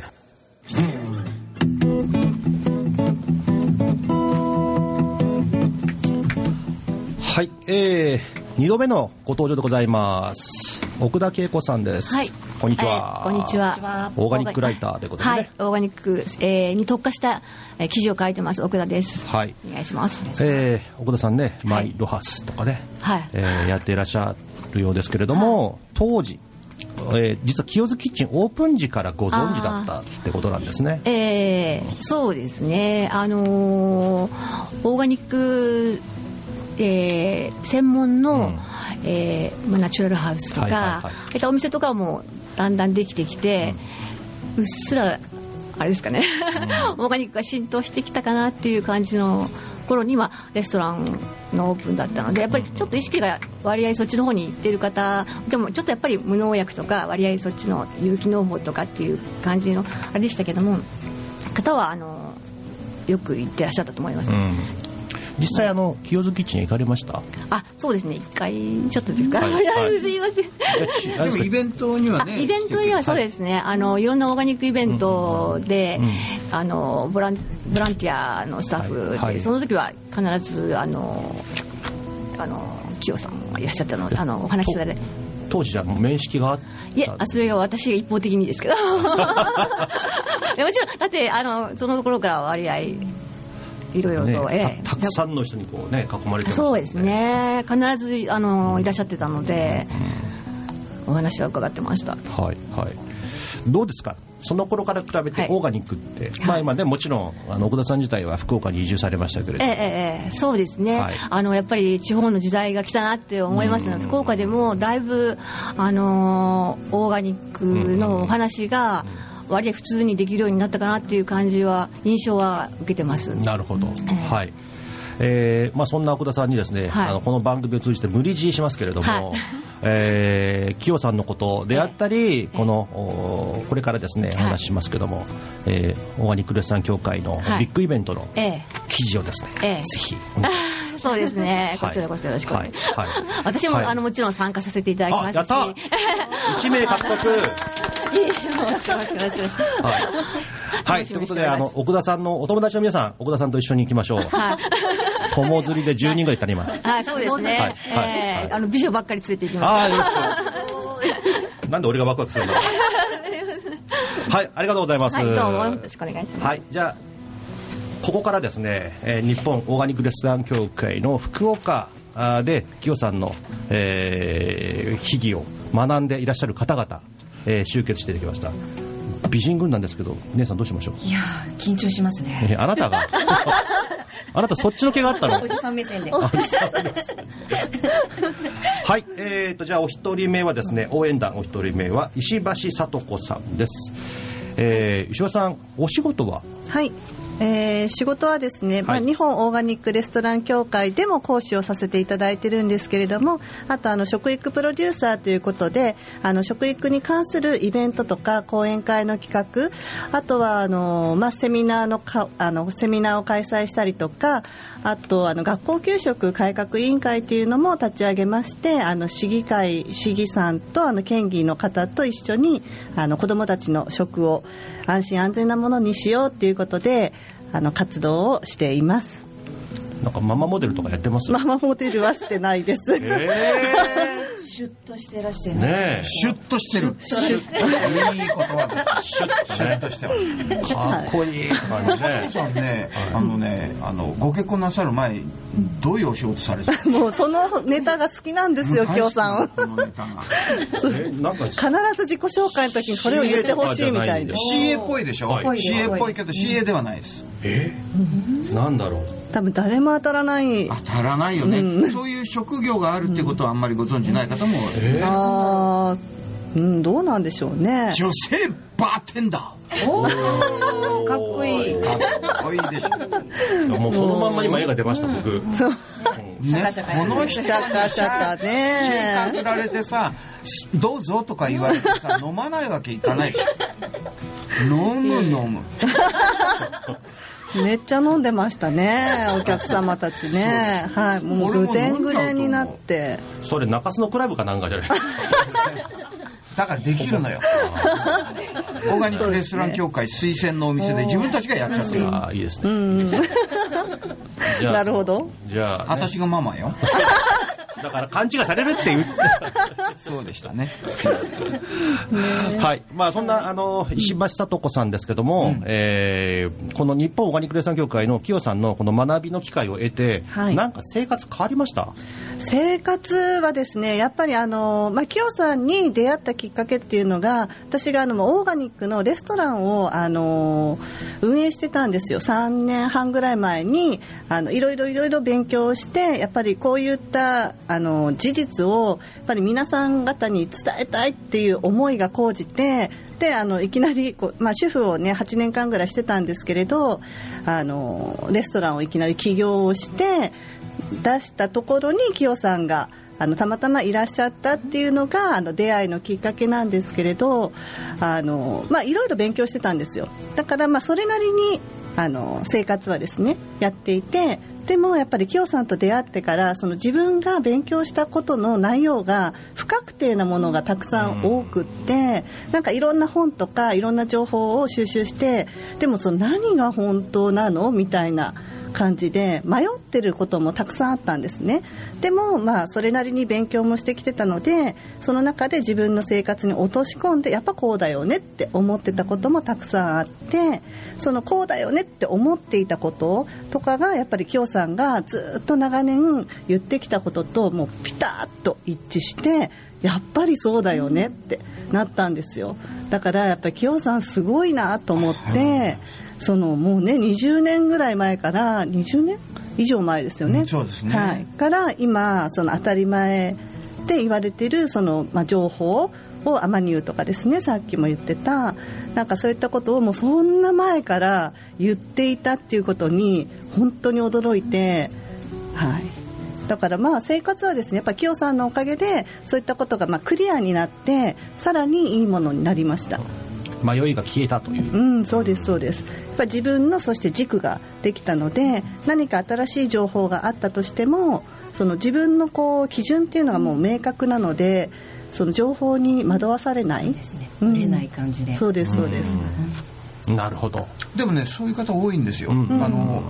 Speaker 3: はい、えー、2度目のご登場でございます。奥田恵子さんです。
Speaker 6: はい。
Speaker 3: こんにちは。
Speaker 6: えーこんにちは。
Speaker 3: オーガニックライターということでね。
Speaker 6: はい。オーガニック、えーに特化した、えー記事を書いてます奥田です。
Speaker 3: はい。
Speaker 6: お願いします。
Speaker 3: えー奥田さんね、マイロハスとかね、
Speaker 6: はい
Speaker 3: えーやっていらっしゃるようですけれども、当時、えー実は清津キッチンオープン時からご存知だったってことなんですね。
Speaker 6: えーそうですね。あのーオーガニック、えー専門の、
Speaker 3: うん。
Speaker 6: えーまあ、ナチュラルハウスとか、
Speaker 3: はいはいはい。
Speaker 6: お店とかもだんだんできてきて、うっすらあれですかね、オーガニックが浸透してきたかなっていう感じの頃にはレストランのオープンだったのでやっぱりちょっと意識が割合そっちの方に行ってる方でもちょっとやっぱり無農薬とか割合そっちの有機農法とかっていう感じのあれでしたけども方はあのよく行ってらっしゃったと思います、
Speaker 3: うん実際あの清津キッチンへ行かれました？
Speaker 6: あそうですね。一回ちょっとですか、
Speaker 3: はい。はい。
Speaker 6: すいません。
Speaker 3: で
Speaker 5: もイベントには
Speaker 6: あ
Speaker 5: ね
Speaker 6: イベントにはそうですね、あのいろんなオーガニックイベントで、あのボランボランティアのスタッフで、
Speaker 3: はい。はい。
Speaker 6: その時は必ずあのあのキヨさんがいらっしゃったのあのお話しされて
Speaker 3: 当時じゃもう面識があった？
Speaker 6: いえあそれが私が一方的にですけど。もちろんだってあのそのところから割合いろいろと、え
Speaker 3: ね
Speaker 6: え
Speaker 3: たたくさんの人にこうね囲まれてましたもん
Speaker 6: そうですね。必ずあのいらっしゃってたので、お話は伺ってました。
Speaker 3: はいはい。どうですか？その頃から比べて
Speaker 6: はい。
Speaker 3: オーガニックって、まあ今ねもちろんあの奥田さん自体は福岡に移住されましたけれど
Speaker 6: ええええそうですね、
Speaker 3: はい。
Speaker 6: あのやっぱり地方の時代が来たなって思いますね、福岡でもだいぶ、あのーオーガニックのお話が割合普通にできるようになったかなっていう感じは印象は受けてます。
Speaker 3: なるほど、はい。えーまあ、そんな奥田さんにですね、
Speaker 6: はい。
Speaker 3: あのこの番組を通じて無理強いしますけれども、
Speaker 6: はい。
Speaker 3: えー、キヨさんのことであったり、このおこれからですねお話ししますけども、えーオーガニックレストラン協会の
Speaker 6: はい。
Speaker 3: ビッグイベントの
Speaker 6: ええ。
Speaker 3: 記事をですね、
Speaker 6: ええ。
Speaker 3: ぜひ、
Speaker 6: そうですね、
Speaker 3: はい。
Speaker 6: こちらこそよろしくお願いします、
Speaker 3: はい。はい。
Speaker 6: 私も、
Speaker 3: はい。
Speaker 6: あのもちろん参加させていただきますし。
Speaker 3: あやった。1名獲得はい、はい、ということであの奥田さんのお友達の皆さん奥田さんと一緒に行きましょう。
Speaker 6: はい。
Speaker 3: 友釣りで10人ぐらいいたね今。
Speaker 6: はい、そうですね。
Speaker 3: はい。はい。
Speaker 6: ええあの美女ばっかり連れて行きま
Speaker 3: ああよろしく。なんで俺がワクワクするんだ はいありがとうございます
Speaker 6: す。はい、どうもよろしくお願いします。
Speaker 3: はい、じゃあここからですね、えー日本オーガニックレストラン協会の福岡でキヨさんの、えー、秘技を学んでいらっしゃる方々、えー集結していただきました。美人軍なんですけど姉さんどうしましょう、
Speaker 2: いやー緊張しますね。
Speaker 3: えーあなたが？あなたそっちの毛があったの？
Speaker 2: おじさん目線で。
Speaker 3: はい、えー、とじゃあお一人目はですね応援団お一人目は石橋聡子さんです、えー石橋さんお仕事は？
Speaker 7: はい、えー仕事はですね、まあ、
Speaker 3: はい
Speaker 7: 日本オーガニックレストラン協会でも講師をさせていただいてるんですけれどもあとあの食育プロデューサーということであの食育に関するイベントとか講演会の企画あとはあの、まあ、セミナーのかあのセミナーを開催したりとかあとあの学校給食改革委員会というのも立ち上げましてあの市議会市議さんとあの県議の方と一緒にあの子どもたちの食を安心安全なものにしようということであの活動をしています。
Speaker 3: なんかママモデルとかやってます？
Speaker 7: ママモデルはしてないです。
Speaker 3: え
Speaker 2: シュッとしてらして
Speaker 3: ー、
Speaker 2: ね。
Speaker 3: ねえ。
Speaker 5: シュッとしてる。シュッいい言葉ですシュッシュッとしてます
Speaker 3: かっこいい。感じね
Speaker 5: さんねあのねあのご結婚なさる前どういうお仕事されてた？
Speaker 7: もうそのネタが好きなんですよ、きょうさん。
Speaker 5: このネタが。
Speaker 3: えなんか
Speaker 7: 必ず自己紹介の時にそれを言ってほしいみたいで。
Speaker 5: CA っぽいでしょ、
Speaker 3: はい。
Speaker 5: CA っぽい。けど CA ではないです。
Speaker 3: え？なんだろう
Speaker 7: 多分誰も当たらない。
Speaker 5: 当たらないよね、そういう職業があるってことはあんまりご存じない方も、
Speaker 3: え
Speaker 7: あーうん、どうなんでしょうね。
Speaker 5: 女性バーテンダ
Speaker 2: かっこいい。
Speaker 5: ーかっこいいでしょ。
Speaker 3: もうそのまんま今絵が出ました僕。
Speaker 7: そう。
Speaker 5: ね、この人
Speaker 7: シャカシャカね。
Speaker 5: シェイカー振られてさ「どうぞ」とか言われてさ 飲まないわけいかないでしょ。飲む飲む
Speaker 7: めっちゃ飲んでましたね、お客様たちね。はい、もうぐでんぐでんになって。
Speaker 3: それ中洲のクラブかなんかじゃない？
Speaker 5: だからできるのよ。オーガニックレストラン協会推薦のお店で自分たちがやっちゃってる。
Speaker 3: ああいいですね。
Speaker 7: なるほど。
Speaker 3: じゃあ、ね、
Speaker 5: 私がママよ。
Speaker 3: だから勘違いされるって言って
Speaker 5: そうでしたね。
Speaker 3: はい、まあそんなあの石橋聡子さんですけども、えーこの日本オーガニックレストラン協会の清さんのこの学びの機会を得て、
Speaker 7: はい。
Speaker 3: なんか生活変わりました？
Speaker 7: 生活はですねやっぱりあの、まあ、キヨさんに出会ったきっかけっていうのが私があのオーガニックのレストランをあの運営してたんですよ。3年半ぐらい前にあのいろいろいろいろ勉強してやっぱりこういったあの事実をやっぱり皆さん方に伝えたいっていう思いが高じてであのいきなりこう、まあ、主婦をね8年間ぐらいしてたんですけれどあのレストランをいきなり起業をして出したところに清さんがあのたまたまいらっしゃったっていうのがあの出会いのきっかけなんですけれどあの、まあ、いろいろ勉強してたんですよ。だからまあそれなりにあの生活はですねやっていてでもやっぱり清さんと出会ってからその自分が勉強したことの内容が不確定なものがたくさん多くってなんかいろんな本とかいろんな情報を収集してでもその何が本当なの？みたいな感じで迷ってることもたくさんあったんですね。でもまあそれなりに勉強もしてきてたのでその中で自分の生活に落とし込んでやっぱこうだよねって思ってたこともたくさんあってそのこうだよねって思っていたこととかがやっぱり京さんがずっと長年言ってきたことともうピタッと一致してやっぱりそうだよねってなったんですよ。だからやっぱり清さんすごいなと思ってそのもうね20年ぐらい前から20年？以上前ですよね、
Speaker 5: うんそうですね。
Speaker 7: はい、から今その当たり前って言われてるその、まあ、情報をアマニューとかですねさっきも言ってたなんかそういったことをもうそんな前から言っていたっていうことに本当に驚いてはい。だからまあ生活はですねやっぱ清さんのおかげでそういったことがまあクリアになってさらにいいものになりました
Speaker 3: 迷いが消えたという。
Speaker 7: うんそうですそうです。やっぱ自分のそして軸ができたので何か新しい情報があったとしてもその自分のこう基準っていうのがもう明確なのでその情報に惑わされない。
Speaker 2: ですね。
Speaker 7: うん
Speaker 2: ぶれない感じで。
Speaker 7: そうですそうです
Speaker 3: なるほど。
Speaker 5: でもねそういう方多いんですよ、
Speaker 3: ん。
Speaker 5: あの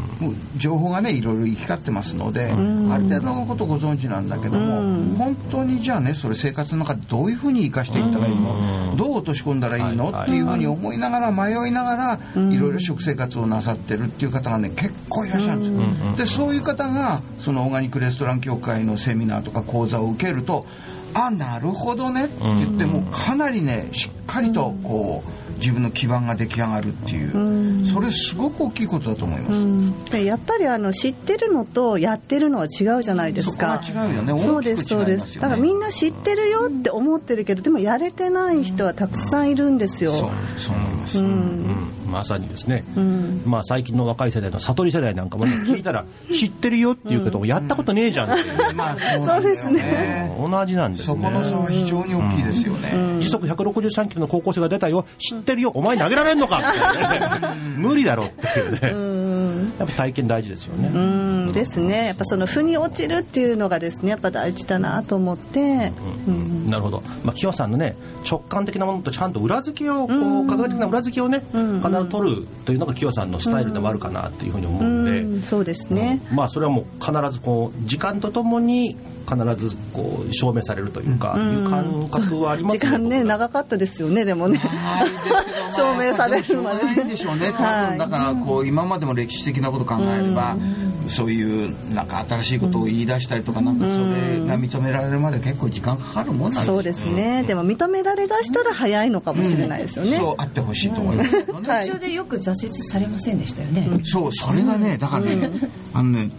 Speaker 5: 情報がねいろいろ行き交ってますので、ある程度のことご存知なんだけども、本当にじゃあねそれ生活の中でどういうふうに生かしていったらいいの、どう落とし込んだらいいの、
Speaker 3: はい
Speaker 5: っていうふうに思いながら迷いながら、いろいろ食生活をなさってるっていう方がね結構いらっしゃるんですよ、でそういう方がそのオーガニックレストラン協会のセミナーとか講座を受けるとあなるほどねって言ってもうかなりねしっかりとこう自分の基盤が出来上がるっていう。それすごく大きいことだと思います、
Speaker 7: でやっぱりあの知ってるのとやってるのは違うじゃないですか。
Speaker 5: そこは違うよね。
Speaker 7: そうですそうです。だからみんな知ってるよって思ってるけどでもやれてない人はたくさんいるんですよ。
Speaker 5: そうそう思います、
Speaker 3: うんまさにですね、まあ最近の若い世代の悟り世代なんかもね聞いたら 知ってるよって言うけど、やったことねえじゃんっていう、
Speaker 5: まあそうなんだよね。
Speaker 3: 同じなんです
Speaker 5: そこの差
Speaker 3: ね
Speaker 5: は非常に大きいですよね、
Speaker 3: 時速163キロの高校生が出たよ。知ってるよ。お前投げられんのかって。無理だろっていうねやっぱ体験大事ですよね、
Speaker 7: うん。ですね。やっぱその負に落ちるっていうのがですねやっぱ大事だなと思って、
Speaker 3: なるほど、まあ、清さんのね直感的なものとちゃんと裏付けをこう科学的な裏付けをね必ず取るというのが清さんのスタイルでもあるかなっていうふうに思うんで、
Speaker 7: うん。そうですね、
Speaker 3: まあそれはもう必ずこう時間とともに必ずこう証明されるというか、いう感覚はあります
Speaker 7: 時間ね長かったですよねでもね。証明されるまで。
Speaker 5: でしょうね多分。だからこう今までも歴史的なこと考えればそういうなんか新しいことを言い出したりとかなんかそれが認められるまで結構時間かかるもんなんですよ
Speaker 7: そうですね、でも認められだしたら早いのかもしれないですよね、
Speaker 5: そうあってほしいと思います。
Speaker 2: 途中でよく挫折されませんでしたよね、
Speaker 5: そうそれがねだからね、あのね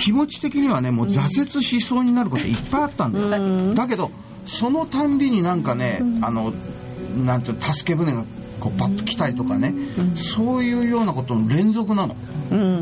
Speaker 5: 気持ち的にはねもう挫折しそうになることいっぱいあったんだよ、だけどそのたんびになんかね、あのなんていうの助け舟がこうパッと来たりとかね、そういうようなことの連続なの、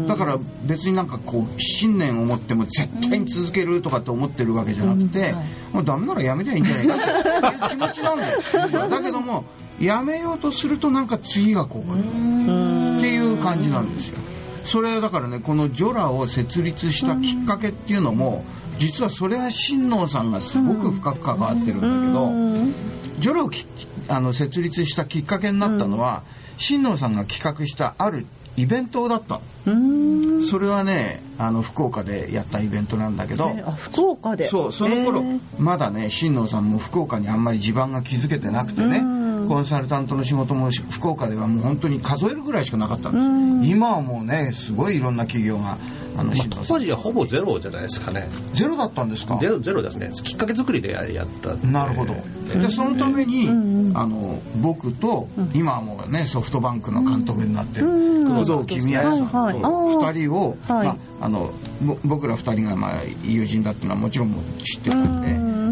Speaker 5: だから別になんかこう信念を持っても絶対に続けるとかって思ってるわけじゃなくて、もうダメならやめりゃいいんじゃないかっていう気持ちなんだよ。だけどもやめようとするとなんか次がこう来るっていう感じなんですよそれはだからねこのジョラを設立したきっかけっていうのも実はそれは新納さんがすごく深く関わってるんだけどジョラをきあの設立したきっかけになったのは新納さんが企画したあるイベントだったの。それはねあの福岡でやったイベントなんだけど
Speaker 7: えあ福岡で？
Speaker 5: そうその頃、
Speaker 7: えー。
Speaker 5: まだね新納さんも福岡にあんまり地盤が築けてなくてねコンサルタントの仕事も福岡ではもう本当に数えるぐらいしかなかったんです。今はもうねすごいいろんな企業があの
Speaker 3: 当時はほぼゼロじゃないですかね。
Speaker 5: ゼロだったんですか？
Speaker 3: ゼロゼロですね。きっかけ作りでややった
Speaker 5: なるほど。でそのために、あの僕と、今はもうねソフトバンクの監督になってる工藤公康さん
Speaker 7: はいはい。あー。
Speaker 5: 2人を、
Speaker 7: はい。
Speaker 5: まあ、あのぼ僕ら2人がまあ友人だっていうのはもちろん知ってるん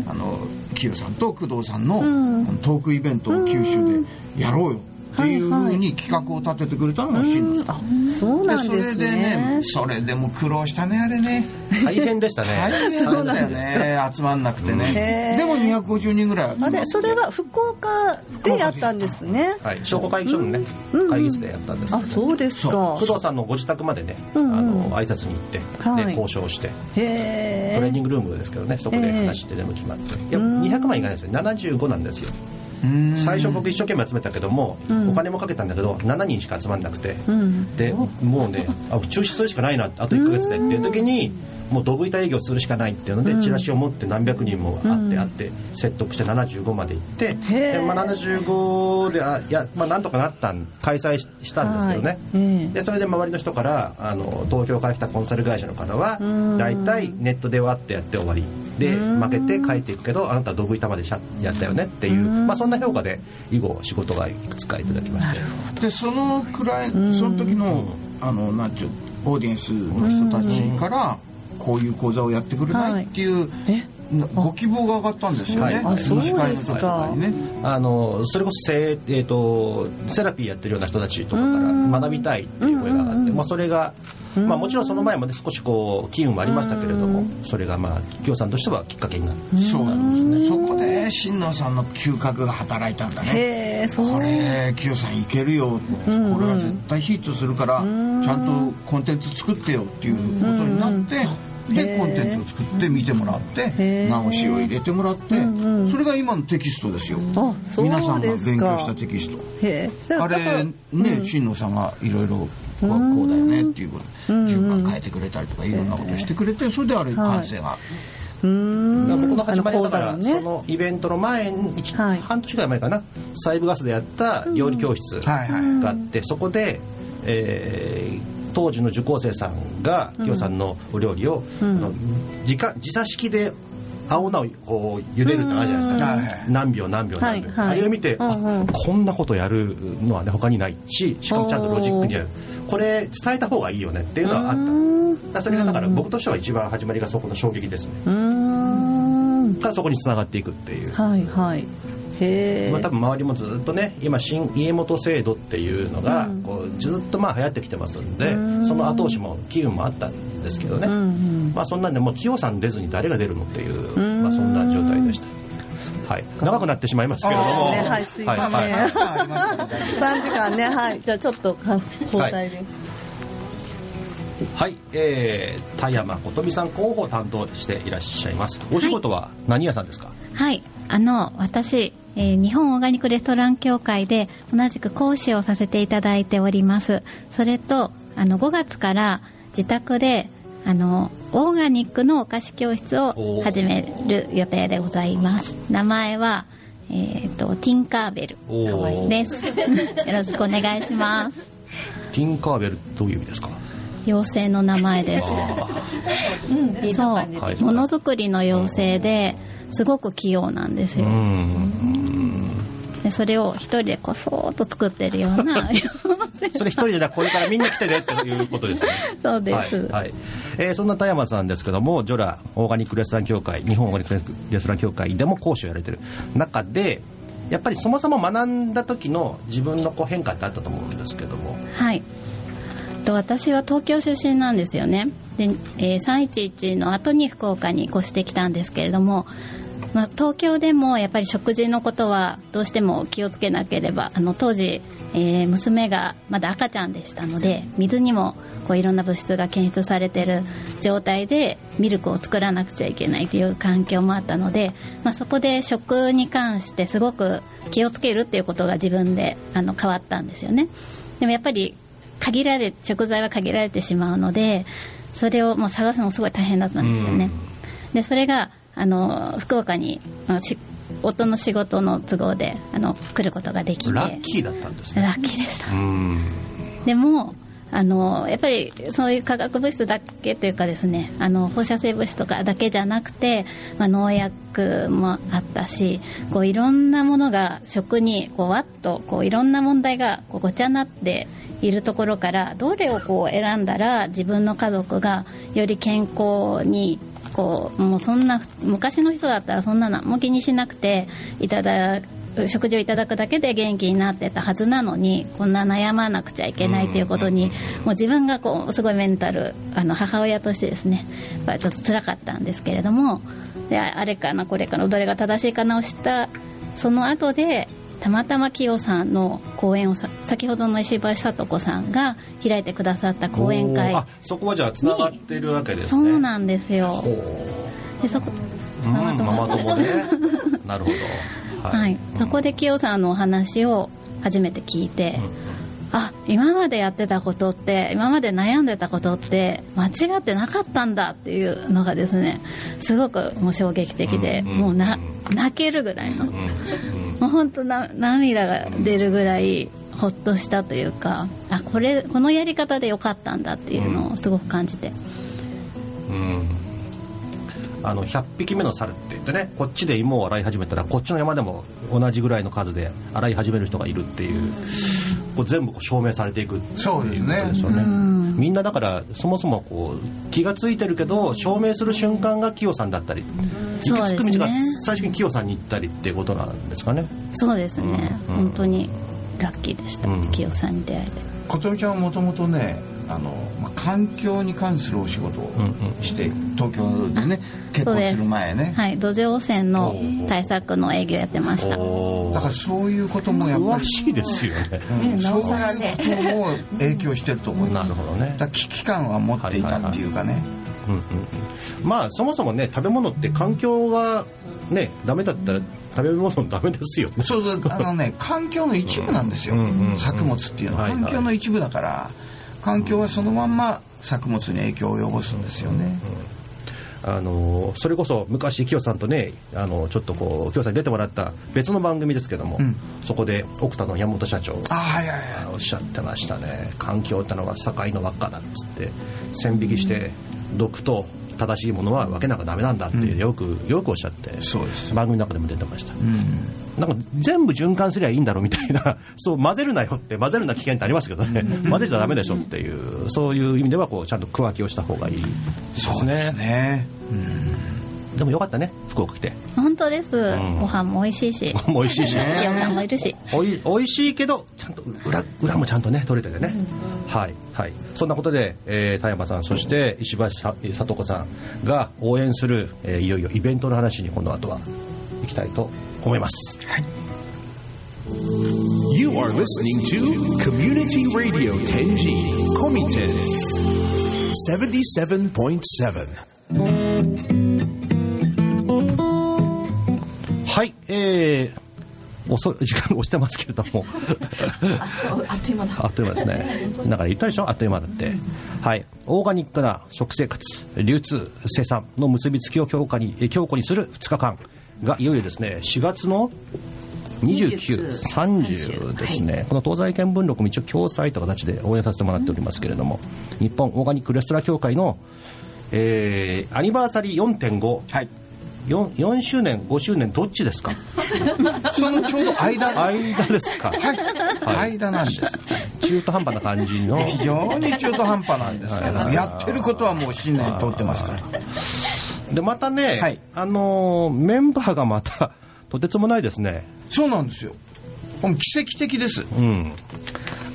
Speaker 5: で、あの清さんと工藤さんの,、トークイベントを九州でやろうよっていうふうに企画を立ててくれたのが新野さん。
Speaker 7: そうなんです
Speaker 5: それでね
Speaker 7: ね
Speaker 5: それでも苦労したねあれね。
Speaker 3: 大変でしたね。
Speaker 5: 大変だったよね。集まんなくてね。でも250人ぐらい集まって。
Speaker 7: あれそれは福岡でやった。んですね。
Speaker 3: はい、商工会議所のね、会議室でやったんですけ
Speaker 7: あ
Speaker 3: ど、
Speaker 7: そうですか。
Speaker 3: 工藤さんのご自宅までね、
Speaker 7: んうん。
Speaker 3: あの挨拶に行って、
Speaker 7: はい。
Speaker 3: で交渉して。
Speaker 7: へえ。
Speaker 3: トレーニングルームですけどねそこで話して全部決まって、いや200万いかないですよ。75なんですよ最初僕一生懸命集めたけども、お金もかけたんだけど7人しか集まんなくて、でもうねあ中止するしかないなあと1ヶ月で。っていう時にもうドブ板営業するしかないっていうので、チラシを持って何百人もあってあって説得して75まで行って、でまあ、75であいや、まあ、なんとかなったん開催ししたんですけどね、でそれで周りの人からあの東京から来たコンサル会社の方は大体ネットでわってやって終わりで負けて帰っていくけどあなたはドブ板までしゃやったよねっていう、まあ、そんな評価で以後仕事がいくつかいただきまして。
Speaker 5: でそのくらいその時のあのなんちゅうオーディエンスの人たちからこういう講座をやってくれない。っていうご希望が上がったんですよね。
Speaker 3: はい。あ
Speaker 7: そう
Speaker 5: 理事会の人とかにね。
Speaker 3: あのそれこそセ,、えー、とセラピーやってるような人たちとかから学びたいっていう声が上がって、まあ、それが、まあ、もちろんその前まで少しこう機運もありましたけれどもそれがまあ企業さんとしてはきっかけになって
Speaker 5: そうなんですね。そこで新野さんの嗅覚が働いたんだね。これ清さんいけるよ、これは絶対ヒットするから、ちゃんとコンテンツ作ってよっていうことになって、でコンテンツを作って見てもらって直しを入れてもらって、それが今のテキストですよ。皆さんが勉強したテキスト。あれね新野さんがいろいろこうこうだよねっていうこと順番変えてくれたりとかいろんなことしてくれてそれであれ完成が、
Speaker 3: だから僕の始まりはだから
Speaker 7: ね
Speaker 3: そのイベントの前に、
Speaker 7: はい。
Speaker 3: 半年ぐらい前かなサイブガスでやった料理教室
Speaker 5: はいはい。
Speaker 3: があって、そこで、えー当時の受講生さんが清さんのお料理を、あの自家自作式で青菜をこう茹でるってのあるじゃないですか、何秒何秒何秒、
Speaker 7: はいはい。
Speaker 3: あれを見て、
Speaker 7: うんうん。
Speaker 3: あこんなことやるのはね他にない。ししかもちゃんとロジックにやる。これ伝えた方がいいよねっていうのはあった。それがだから僕としては一番始まりがそこの衝撃ですね。
Speaker 7: うーん
Speaker 3: からそこにつながっていくっていう、
Speaker 7: はいはい
Speaker 3: まあ、多分周りもずっとね今新家元制度っていうのがこうずっとまあ流行ってきてますんでその後押しも機運もあったんですけどね、まあそんなんでもう清さん出ずに誰が出るのっていう、まあ、そんな状態でした、はい、長くなってしまいますけれども。
Speaker 7: ねはいすいません。
Speaker 3: はいはい。
Speaker 5: ありますから大丈夫
Speaker 7: 3時間ねはい。じゃあちょっと交代です、
Speaker 3: はい、えー、田山琴美さん候補を担当していらっしゃいます。お仕事は何屋さんですか、
Speaker 8: はい、あの私、えー日本オーガニックレストラン協会で同じく講師をさせていただいております。それとあの5月から自宅であのオーガニックのお菓子教室を始める予定でございます。名前はえっ、とティンカーベル。
Speaker 3: おー。
Speaker 8: です。よろしくお願いします。
Speaker 3: ティンカーベルどういう意味ですか？
Speaker 8: 妖精の名前です。そう、
Speaker 3: はい。
Speaker 8: ものづくりの妖精ですごく器用なんですよ、でそれを一人でこそーっと作ってるような。
Speaker 3: それ一人でだこれからみんな来てねっていうことですね。
Speaker 8: そうです、
Speaker 3: はいはい。えーそんな田山さんですけどもジョラオーガニックレストラン協会日本オーガニックレストラン協会でも講師をやられてる中でやっぱりそもそも学んだ時の自分のこう変化ってあったと思うんですけども。
Speaker 8: はい。と私は東京出身なんですよね。で、えー311の後に福岡に越してきたんですけれども、まあ、東京でもやっぱり食事のことはどうしても気をつけなければあの当時、えー娘がまだ赤ちゃんでしたので水にもこういろんな物質が検出されてる状態でミルクを作らなくちゃいけないという環境もあったので、まあ、そこで食に関してすごく気をつけるっていうことが自分であの変わったんですよね。でもやっぱり限られ食材は限られてしまうのでそれをもう探すのすごい大変だったんですよね、でそれがあの福岡に夫の仕事の都合であの来ることができて。
Speaker 3: ラッキーだったんですね。
Speaker 8: ラッキーでした。
Speaker 3: うん。
Speaker 8: でもあのやっぱりそういう化学物質だけというかですねあの放射性物質とかだけじゃなくて、まあ、農薬もあったしこういろんなものが食にこうわっとこういろんな問題がこうごちゃになっているところからどれをこう選んだら自分の家族がより健康にこうもうそんな昔の人だったらそんな何も気にしなくていただ食事をいただくだけで元気になってたはずなのにこんな悩まなくちゃいけないということにもう自分がこうすごいメンタルあの母親としてですねやっぱりちょっと辛かったんですけれどもであれかなこれかなどれが正しいかなを知ったその後でたまたま清さんの講演をさ先ほどの石橋聡子さんが開いてくださった講演会
Speaker 3: そこはじゃあつながってるわけです
Speaker 8: そ
Speaker 3: ね
Speaker 8: うなんですよ。でそこ
Speaker 3: うん
Speaker 8: ママ友
Speaker 3: ね。なるほど。
Speaker 8: はい、そこで清さんのお話を初めて聞いて、あ今までやってたことって今まで悩んでたことって間違ってなかったんだっていうのがですねすごくもう衝撃的で、
Speaker 3: うん
Speaker 8: もうな泣けるぐらいの、もう本当な涙が出るぐらいほっとしたというかあこれこのやり方でよかったんだっていうのをすごく感じて、
Speaker 3: うん。あの100匹目の猿って言ってねこっちで芋を洗い始めたらこっちの山でも同じぐらいの数で洗い始める人がいるっていうこう全部こう証明されていくっていう
Speaker 9: そうですね。
Speaker 3: ことですよねみんなだからそもそもこう気が付いてるけど証明する瞬間がキヨさんだったり行き着く道が最初にキヨさんに行ったりっていうことなんですかね。
Speaker 8: そうですね、
Speaker 3: うん。
Speaker 8: 本当にラッキーでした、
Speaker 3: うん。
Speaker 8: 清さんに出会えて。
Speaker 5: 琴美ちゃんはもともとねあの、まあ、環境に関するお仕事をして、東京でね結婚する前ね、
Speaker 8: はい、土壌汚染の対策の営業やってました。
Speaker 3: お
Speaker 5: だからそういうこともやっぱり
Speaker 3: 詳しいですよね。
Speaker 5: うん。そういうことも影響してると思います。
Speaker 3: なるほどね。
Speaker 5: だから危機感は持っていたっていうかね、
Speaker 3: うんうんうん。まあそもそもね食べ物って環境がねダメだったら食べ物ダメですよね。
Speaker 5: そうそう。あのね環境の一部なんですよ、
Speaker 3: うんうんうん。
Speaker 5: 作物っていうのは。
Speaker 3: はいはい。
Speaker 5: 環境の一部だから環境はそのまんま作物に影響を及ぼすんですよね、
Speaker 3: あのそれこそ昔清さんとねあのちょっとこう清さんに出てもらった別の番組ですけども、
Speaker 5: うん。
Speaker 3: そこで奥田の山本社長
Speaker 5: あはいはいはい。
Speaker 3: がおっしゃってましたね。環境ってのは境の輪っかだっつって線引きして毒と正しいものは分けなきゃダメなんだってよく、よくおっしゃって
Speaker 5: そうです。
Speaker 3: 番組の中でも出てました、
Speaker 5: うん。
Speaker 3: なんか全部循環すりゃいいんだろうみたいな そう混ぜるなよって混ぜるな危険ってありますけどね。混ぜちゃダメでしょっていうそういう意味ではこうちゃんと区分けをした方がいいですね。
Speaker 5: そうですね
Speaker 3: でもよかったね福岡来て。
Speaker 8: 本当です。
Speaker 3: ん。
Speaker 8: ご飯も美味しいし、
Speaker 3: も 美味しいし。
Speaker 8: 清さんもいるし。
Speaker 3: おい美味しいけどちゃんと裏裏もちゃんとね取れててね、はいはい。そんなことで、えー田山さんそして石橋ささと子さんが応援する、えーいよいよイベントの話にこの後は行きたいと思います、
Speaker 4: You are listening to Community Radio Tenji Komiten 77.7.
Speaker 3: はいえー、遅い時間が押してますけれども
Speaker 6: あっという間だ
Speaker 3: あっという間ですね。だから言ったでしょあっという間だって。はい。オーガニックな食生活、流通、生産の結びつきを強化に、え強固にする2日間がいよいよですね、4月の29、30ですね、この東西見聞録も一応共催という形で応援させてもらっておりますけれども、日本オーガニックレストラン協会の、えーアニバーサリー4.5、
Speaker 5: はい
Speaker 3: 4, 4周年、5周年、どっちですか？
Speaker 5: そのちょうど間。
Speaker 3: 間ですか？
Speaker 5: はい、間なんです。
Speaker 3: 中途半端な感じの。
Speaker 5: 非常に中途半端なんですけど。やってることはもう新年通ってますから。
Speaker 3: でまたね、
Speaker 5: はい。
Speaker 3: あのーメンバーがまたとてつもないですね、
Speaker 5: そうなんですよ。奇跡的です。
Speaker 3: うん、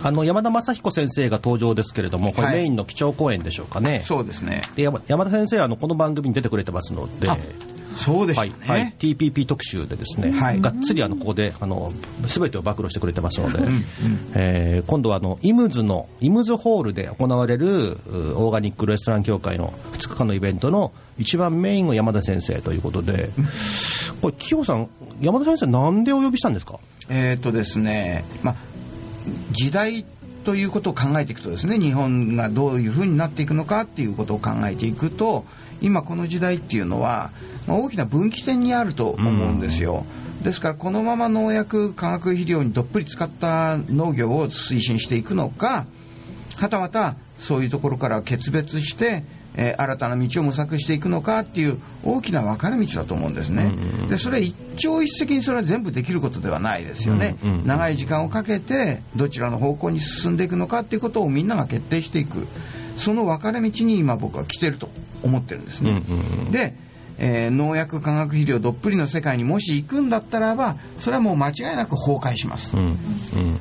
Speaker 3: あの山田雅彦先生が登場ですけれどもこれ
Speaker 5: はい。
Speaker 3: メインの基調講演でしょうかね、
Speaker 5: そうですね。
Speaker 3: で山山田先生はあのこの番組に出てくれてますので。
Speaker 5: あそうでしたね、
Speaker 3: はいはい、TPP 特集でですね、
Speaker 5: はい。
Speaker 3: がっつりあのここであの全てを暴露してくれてますので、えー今度はあのイムズのイムズホールで行われるうオーガニックレストラン協会の2日間のイベントの一番メインを山田先生ということで、これ清さん山田先生なんでお呼びしたんですか？
Speaker 5: えっ、とですね、まあ、時代ということを考えていくとですね日本がどういうふうになっていくのかっていうことを考えていくと今この時代っていうのは、まあ、大きな分岐点にあると思うんですよ。ですからこのまま農薬化学肥料にどっぷり使った農業を推進していくのかはたまたそういうところから決別して、えー新たな道を模索していくのかっていう大きな分かれ道だと思うんですね。でそれ一朝一夕にそれは全部できることではないですよね。長い時間をかけてどちらの方向に進んでいくのかっていうことをみんなが決定していくその分かれ道に今僕は来てると思ってるんですね。
Speaker 3: うんうんうん。
Speaker 5: で、えー農薬化学肥料どっぷりの世界にもし行くんだったらばそれはもう間違いなく崩壊します。
Speaker 3: うんうん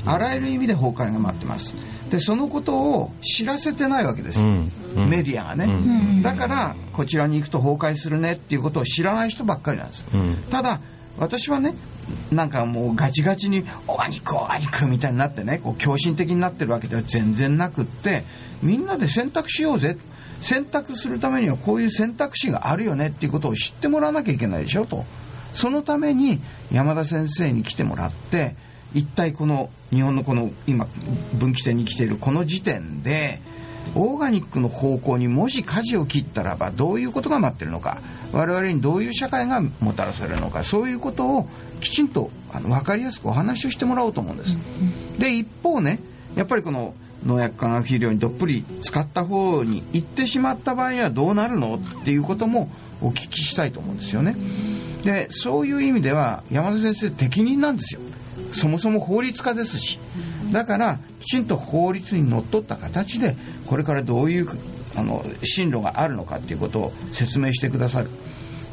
Speaker 5: あらゆる意味で崩壊が待ってます。でそのことを知らせてないわけです。よ、
Speaker 3: うんうん。
Speaker 5: メディアがね、だからこちらに行くと崩壊するねっていうことを知らない人ばっかりなんです、
Speaker 3: うん。
Speaker 5: ただ私はねなんかもうガチガチにオーガニクオーガニックみたいになってねこう狂信的になってるわけでは全然なくってみんなで選択しようぜ。選択するためにはこういう選択肢があるよねっていうことを知ってもらわなきゃいけないでしょと。そのために山田先生に来てもらって一体この日本のこの今分岐点に来ているこの時点でオーガニックの方向にもし舵を切ったらばどういうことが待ってるのか我々にどういう社会がもたらされるのかそういうことをきちんとあの分かりやすくお話をしてもらおうと思うんです。で一方ねやっぱりこの農薬化学肥料にどっぷり使った方に行ってしまった場合にはどうなるのっていうこともお聞きしたいと思うんですよね。でそういう意味では山田先生適任なんですよ。そもそも法律家ですしだからきちんと法律にのっとった形でこれからどういうあの進路があるのかっていうことを説明してくださる。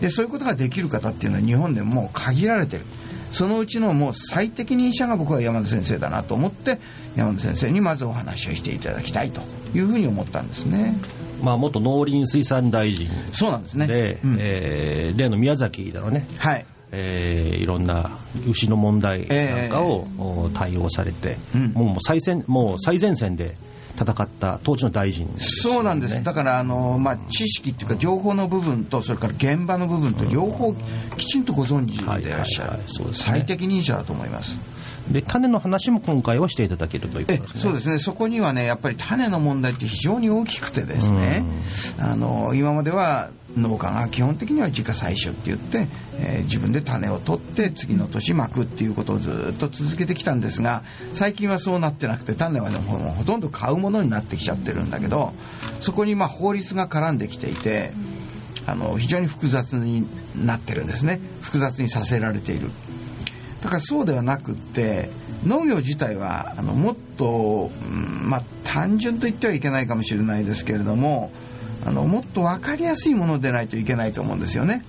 Speaker 5: でそういうことができる方っていうのは日本でもう限られてる。そのうちのもう最適任者が僕は山田先生だなと思って山田先生にまずお話をしていただきたいというふうに思ったんですね。
Speaker 3: まあ、元農林水産大臣。
Speaker 5: そうなんですね。
Speaker 3: で、
Speaker 5: うん。
Speaker 3: えー例の宮崎だろうね、
Speaker 5: はい
Speaker 3: えーいろんな牛の問題なんかを、お対応されて、
Speaker 5: うん。
Speaker 3: もう最先もう最前線で戦った当時の大臣ね。
Speaker 5: そうなんです、だからあの、まあ、知識っていうか情報の部分とそれから現場の部分と両方きちんとご存知でいらっしゃる、
Speaker 3: ね。
Speaker 5: 最適任者だと思います。
Speaker 3: で種の話も今回はしていただけるということ
Speaker 5: え
Speaker 3: ですね。
Speaker 5: そうですね。そこにはねやっぱり種の問題って非常に大きくてですね、あの今までは農家が基本的には自家採取って言って、えー自分で種を取って次の年まくっていうことをずっと続けてきたんですが最近はそうなってなくて種はねもほとんど買うものになってきちゃってるんだけどそこにま法律が絡んできていてあの非常に複雑になってるんですね。複雑にさせられている。だからそうではなくって農業自体はあのもっと、うんまあ、単純と言ってはいけないかもしれないですけれどもあのもっと分かりやすいものでないといけないと思うんですよね。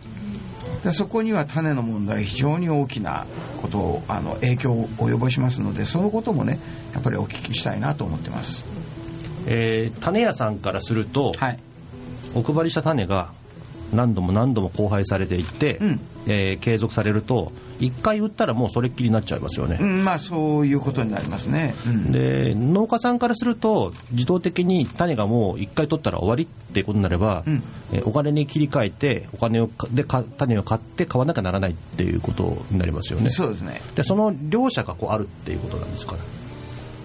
Speaker 5: でそこには種の問題非常に大きなことをあの影響を及ぼしますのでそのこともねやっぱりお聞きしたいなと思ってます。
Speaker 3: えー種屋さんからすると、
Speaker 5: はい、
Speaker 3: お配りした種が何度も何度も交配されていって、
Speaker 5: うん。
Speaker 3: えー継続されると1回売ったらもうそれっきりになっちゃいますよね、
Speaker 5: うん、まあそういうことになりますね。うん。
Speaker 3: で農家さんからすると自動的に種がもう1回取ったら終わりっていうことになれば、
Speaker 5: うん。
Speaker 3: えーお金に切り替えてお金をかでか種を買って買わなきゃならないっていうことになりますよね。
Speaker 5: そうですね。
Speaker 3: でその両者がこうあるっていうことなんですかね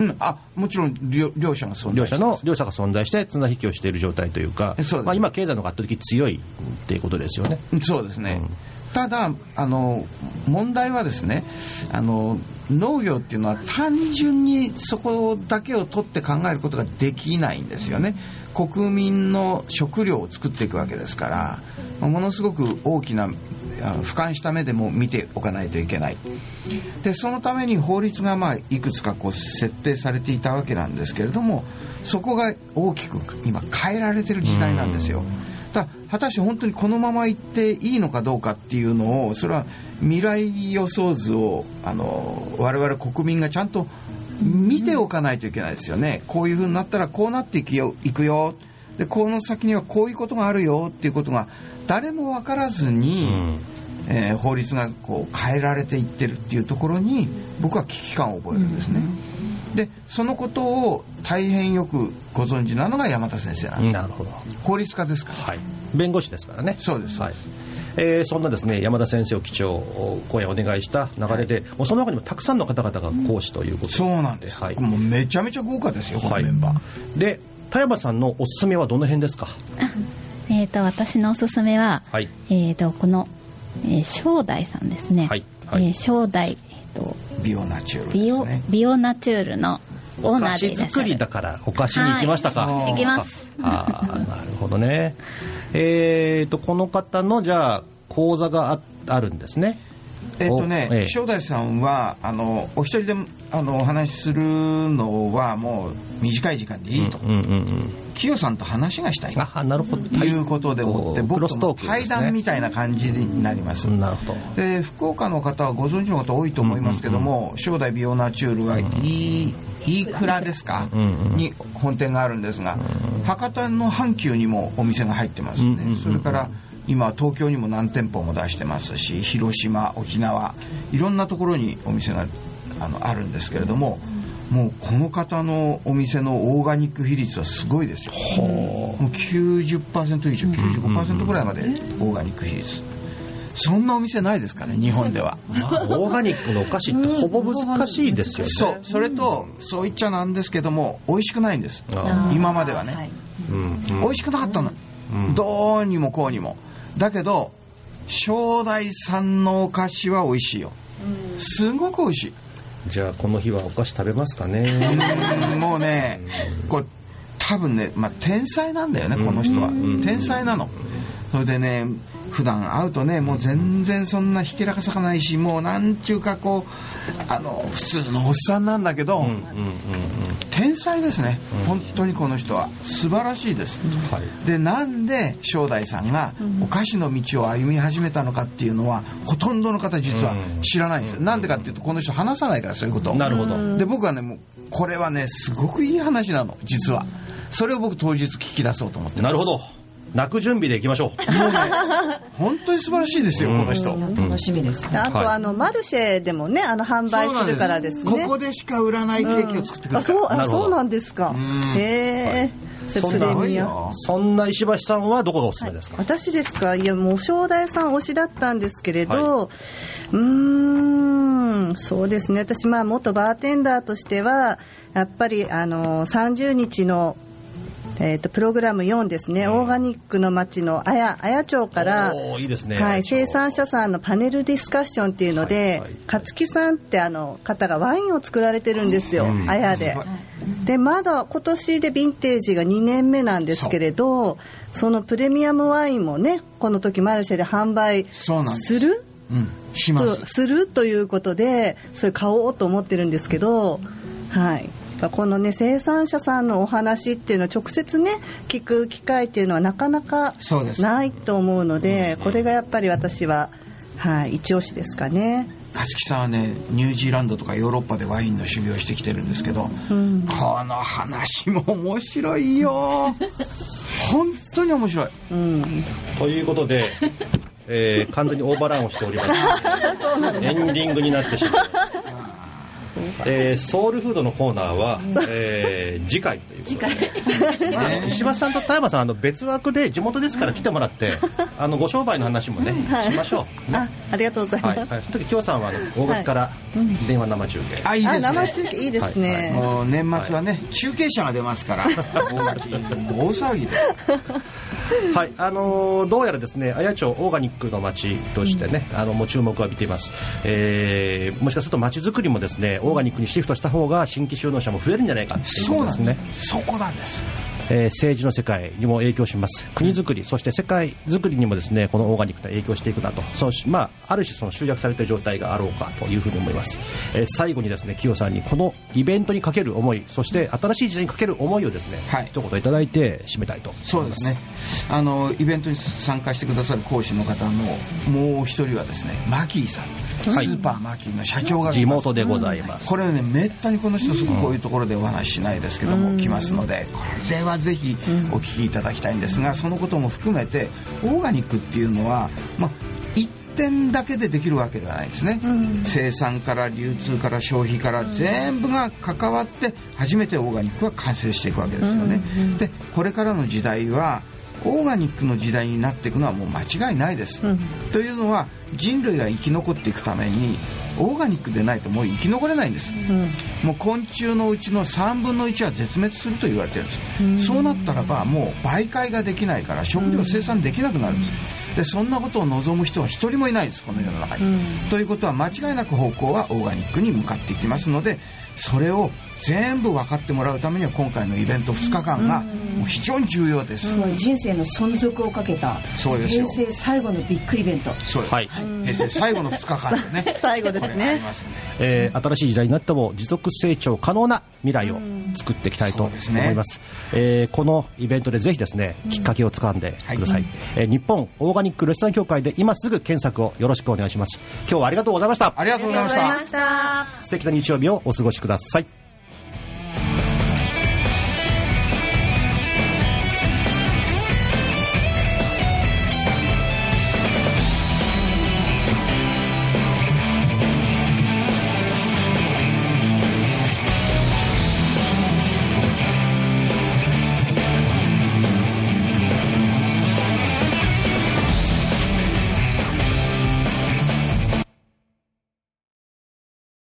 Speaker 5: うん、あもちろん両両者が存
Speaker 3: 両者
Speaker 5: 在してます。
Speaker 3: の両者が存在して綱引きをしている状態というかまあ、今経済の圧倒的に強いっていうことですよね。
Speaker 5: そうですね、ただあの問題はですねあの農業っていうのは単純にそこだけを取って考えることができないんですよね。国民の食料を作っていくわけですからまあものすごく大きなあの俯瞰した目でも見ておかないといけないでそのために法律がまあいくつかこう設定されていたわけなんですけれどもそこが大きく今変えられてる時代なんですよ。だ果たして本当にこのままいっていいのかどうかっていうのをそれは未来予想図をあの我々国民がちゃんと見ておかないといけないですよね。こういうふうになったらこうなっていくよいくよでこの先にはこういうことがあるよっていうことが誰も分からずに、えー法律がこう変えられていってるっていうところに僕は危機感を覚えるんですね。でそのことを大変よくご存知なのが山田先生なんです。
Speaker 3: なるほど
Speaker 5: 法律家ですか？ら。
Speaker 3: はい、弁護士ですからね。
Speaker 5: そうです
Speaker 3: はい。えーそんなですね山田先生を基調講演お願いした流れで、もうその中にもたくさんの方々が講師ということで、
Speaker 5: そうなんです。
Speaker 3: はい
Speaker 5: もうめちゃめちゃ豪華ですよ、この
Speaker 3: はい
Speaker 5: メンバー。
Speaker 3: で田山さんのおすすめはどの辺ですか？
Speaker 8: えー、と私のおすすめは、
Speaker 3: はい
Speaker 8: えー、とこの、えー正代さんですね、
Speaker 3: はいはい。
Speaker 8: えー正代、えー、と
Speaker 5: ビオナチュールね。
Speaker 8: ビオナチュールの、オーナ
Speaker 3: お菓子
Speaker 8: ーでいらっしゃる
Speaker 3: 作りだからお菓子に行きましたか、
Speaker 8: はい行きます。
Speaker 3: ああなるほどね。えー、とこの方のじゃあ講座がああるんですね。
Speaker 5: えっとね、
Speaker 3: おええ。
Speaker 5: 正代さんはあのお一人であのお話しするのはもう短い時間でいいと、
Speaker 3: うんうんうん
Speaker 5: 清さんと話がしたい
Speaker 3: な。るほど。
Speaker 5: いうことでもって僕と対談みたいな感じになります、
Speaker 3: うんなるほど。
Speaker 5: で福岡の方はご存知の方多いと思いますけども、正代美容ナチュールは飯飯倉ですか、に本店があるんですが、博多の阪急にもお店が入ってますね、それから今は東京にも何店舗も出してますし広島沖縄いろんなところにお店があのあるんですけれどももうこの方のお店のオーガニック比率はすごいですよ。もう90%以上95%ぐらいまでオーガニック比率。そんなお店ないですからね日本では。
Speaker 3: まあ、オーガニックのお菓子ってほぼ難しいですよね。
Speaker 5: そうそれとそう言っちゃなんですけども美味しくないんです。
Speaker 3: あ
Speaker 5: 今まではね、
Speaker 3: うん
Speaker 5: 美味しくなかったの、どうにもこうにも。だけど正代さんのお菓子は美味しいよ。すごく美味しい
Speaker 3: じゃあこの日はお菓子食べますかね。
Speaker 5: うんもうねこれ多分ね、まあ、天才なんだよねこの人は。天才なの。それでね普段会うとねもう全然そんなひけらかさかないしもうなんちゅうかこうあの普通のおっさんなんだけど、天才ですね。本当にこの人は。素晴らしいです、
Speaker 3: はい。
Speaker 5: でなんで正代さんがお菓子の道を歩み始めたのかっていうのはほとんどの方実は知らないんですよ、なんでかっていうとこの人話さないからそういうこと。
Speaker 3: なるほど。
Speaker 5: で僕はねもうこれはねすごくいい話なの実は。それを僕当日聞き出そうと思ってます。
Speaker 3: なるほど泣く準備でいきましょう。
Speaker 5: 本当に素晴らしいですよ、この人。
Speaker 2: 楽しみです。
Speaker 7: あと、
Speaker 3: はい。
Speaker 7: あのマルシェでもねあの販売するからですね。
Speaker 5: ここでしか売らないケーキを作ってくるから、
Speaker 7: あそうあそうなんですか。へえそ
Speaker 3: んなそんな石橋さんはどこがおすすめですか、
Speaker 7: 私ですか？いやもう正代さん推しだったんですけれど、うーんそうですね。私まあ元バーテンダーとしてはやっぱりあの30日のえー、とプログラム4ですね、オーガニックの街の綾綾町から、
Speaker 3: いいですね。
Speaker 7: はい、生産者さんのパネルディスカッションっていうので、
Speaker 3: はいはい。
Speaker 7: 勝木さんってあの方がワインを作られてるんですよ、綾で。でまだ今年でヴィンテージが2年目なんですけれどそのプレミアムワインもねこの時マルシェで販売
Speaker 5: す。
Speaker 7: する？
Speaker 5: うん。しま
Speaker 7: と
Speaker 5: す
Speaker 7: する？ということでそれ買おうと思ってるんですけどはいこのね生産者さんのお話っていうのを直接ね聞く機会っていうのはなかなかないと思うのでこれがやっぱり私ははい一押しですかね。
Speaker 5: 勝木さんはねニュージーランドとかヨーロッパでワインの修行してきてるんですけど、この話も面白いよ。本当に面白い。
Speaker 3: ということで、えー完全にオーバーランをしております。エンディングになってしまうえーソウルフードのコーナーは、えー次回ということで。まあ石橋さんと田山さんあの別枠で地元ですから来てもらって あのご商売の話もね、しましょう、ね。
Speaker 7: あありがとうございま
Speaker 3: はい、
Speaker 7: す、
Speaker 3: はい、その時京さんはあの大垣から電話生中継、
Speaker 7: あ
Speaker 5: あいいですね。
Speaker 7: 生中継いいですね、
Speaker 5: もう年末はね、中継車が出ますから。大 垣大騒ぎで。
Speaker 3: はい、あのーどうやらですね、綾町オーガニックの街としてね、あのもう注目を浴びています。えーもしかすると街づくりもですね、オーガニックにシフトした方が新規就農者も増えるんじゃないかっていうことですね。
Speaker 5: そこなんです。
Speaker 3: えー政治の世界にも影響します。国づくりそして世界づくりにもですねこのオーガニックが影響していくなと。そのまあ、ある種その集約された状態があろうかというふうに思います、えー最後にですね清さんにこのイベントにかける思いそして新しい時代にかける思いをですね、
Speaker 5: はい。
Speaker 3: 一言いただいて締めたいと
Speaker 5: そうですね。あのイベントに参加してくださる講師の方のもう一人はですねマキーさん、
Speaker 3: はい。
Speaker 5: スーパーマキーの社長が
Speaker 3: 地元でございます、
Speaker 5: これはねめったにこの人すぐこういうところでお話ししないですけども、来ますのでこれはぜひお聞きいただきたいんですがそのことも含めてオーガニックっていうのは、まあ、一点だけでできるわけではないですね、生産から流通から消費から全部が関わって初めてオーガニックは完成していくわけですよね、でこれからの時代はオーガニックの時代になっていくのはもう間違いないです、というのは人類が生き残っていくためにオーガニックでないともう生き残れないんです、もう昆虫のうちの3分の1は絶滅すると言われてるんです、そうなったらばもう媒介ができないから食料生産できなくなるんです、でそんなことを望む人は一人もいないですこの世の中に、ということは間違いなく方向はオーガニックに向かっていきますのでそれを全部分かってもらうためには今回のイベント2日間がもう非常に重要です、
Speaker 2: もう人生の存続をかけた
Speaker 5: そうですよ。
Speaker 2: 平成最後のビッグイベント。
Speaker 5: そうです、
Speaker 3: はい。
Speaker 5: 平成最後の2日間でね。
Speaker 7: 最後ですね。
Speaker 5: ね。
Speaker 3: えー新しい時代になっても持続成長可能な未来を作っていきたいと思います。えーこのイベントでぜひですねきっかけをつかんでください、
Speaker 5: はい。
Speaker 3: えー日本オーガニックレストラン協会で今すぐ検索をよろしくお願いします。今日はありがとうございました。
Speaker 5: ありがとうございました。
Speaker 7: した。
Speaker 3: 素敵な日曜日をお過ごしください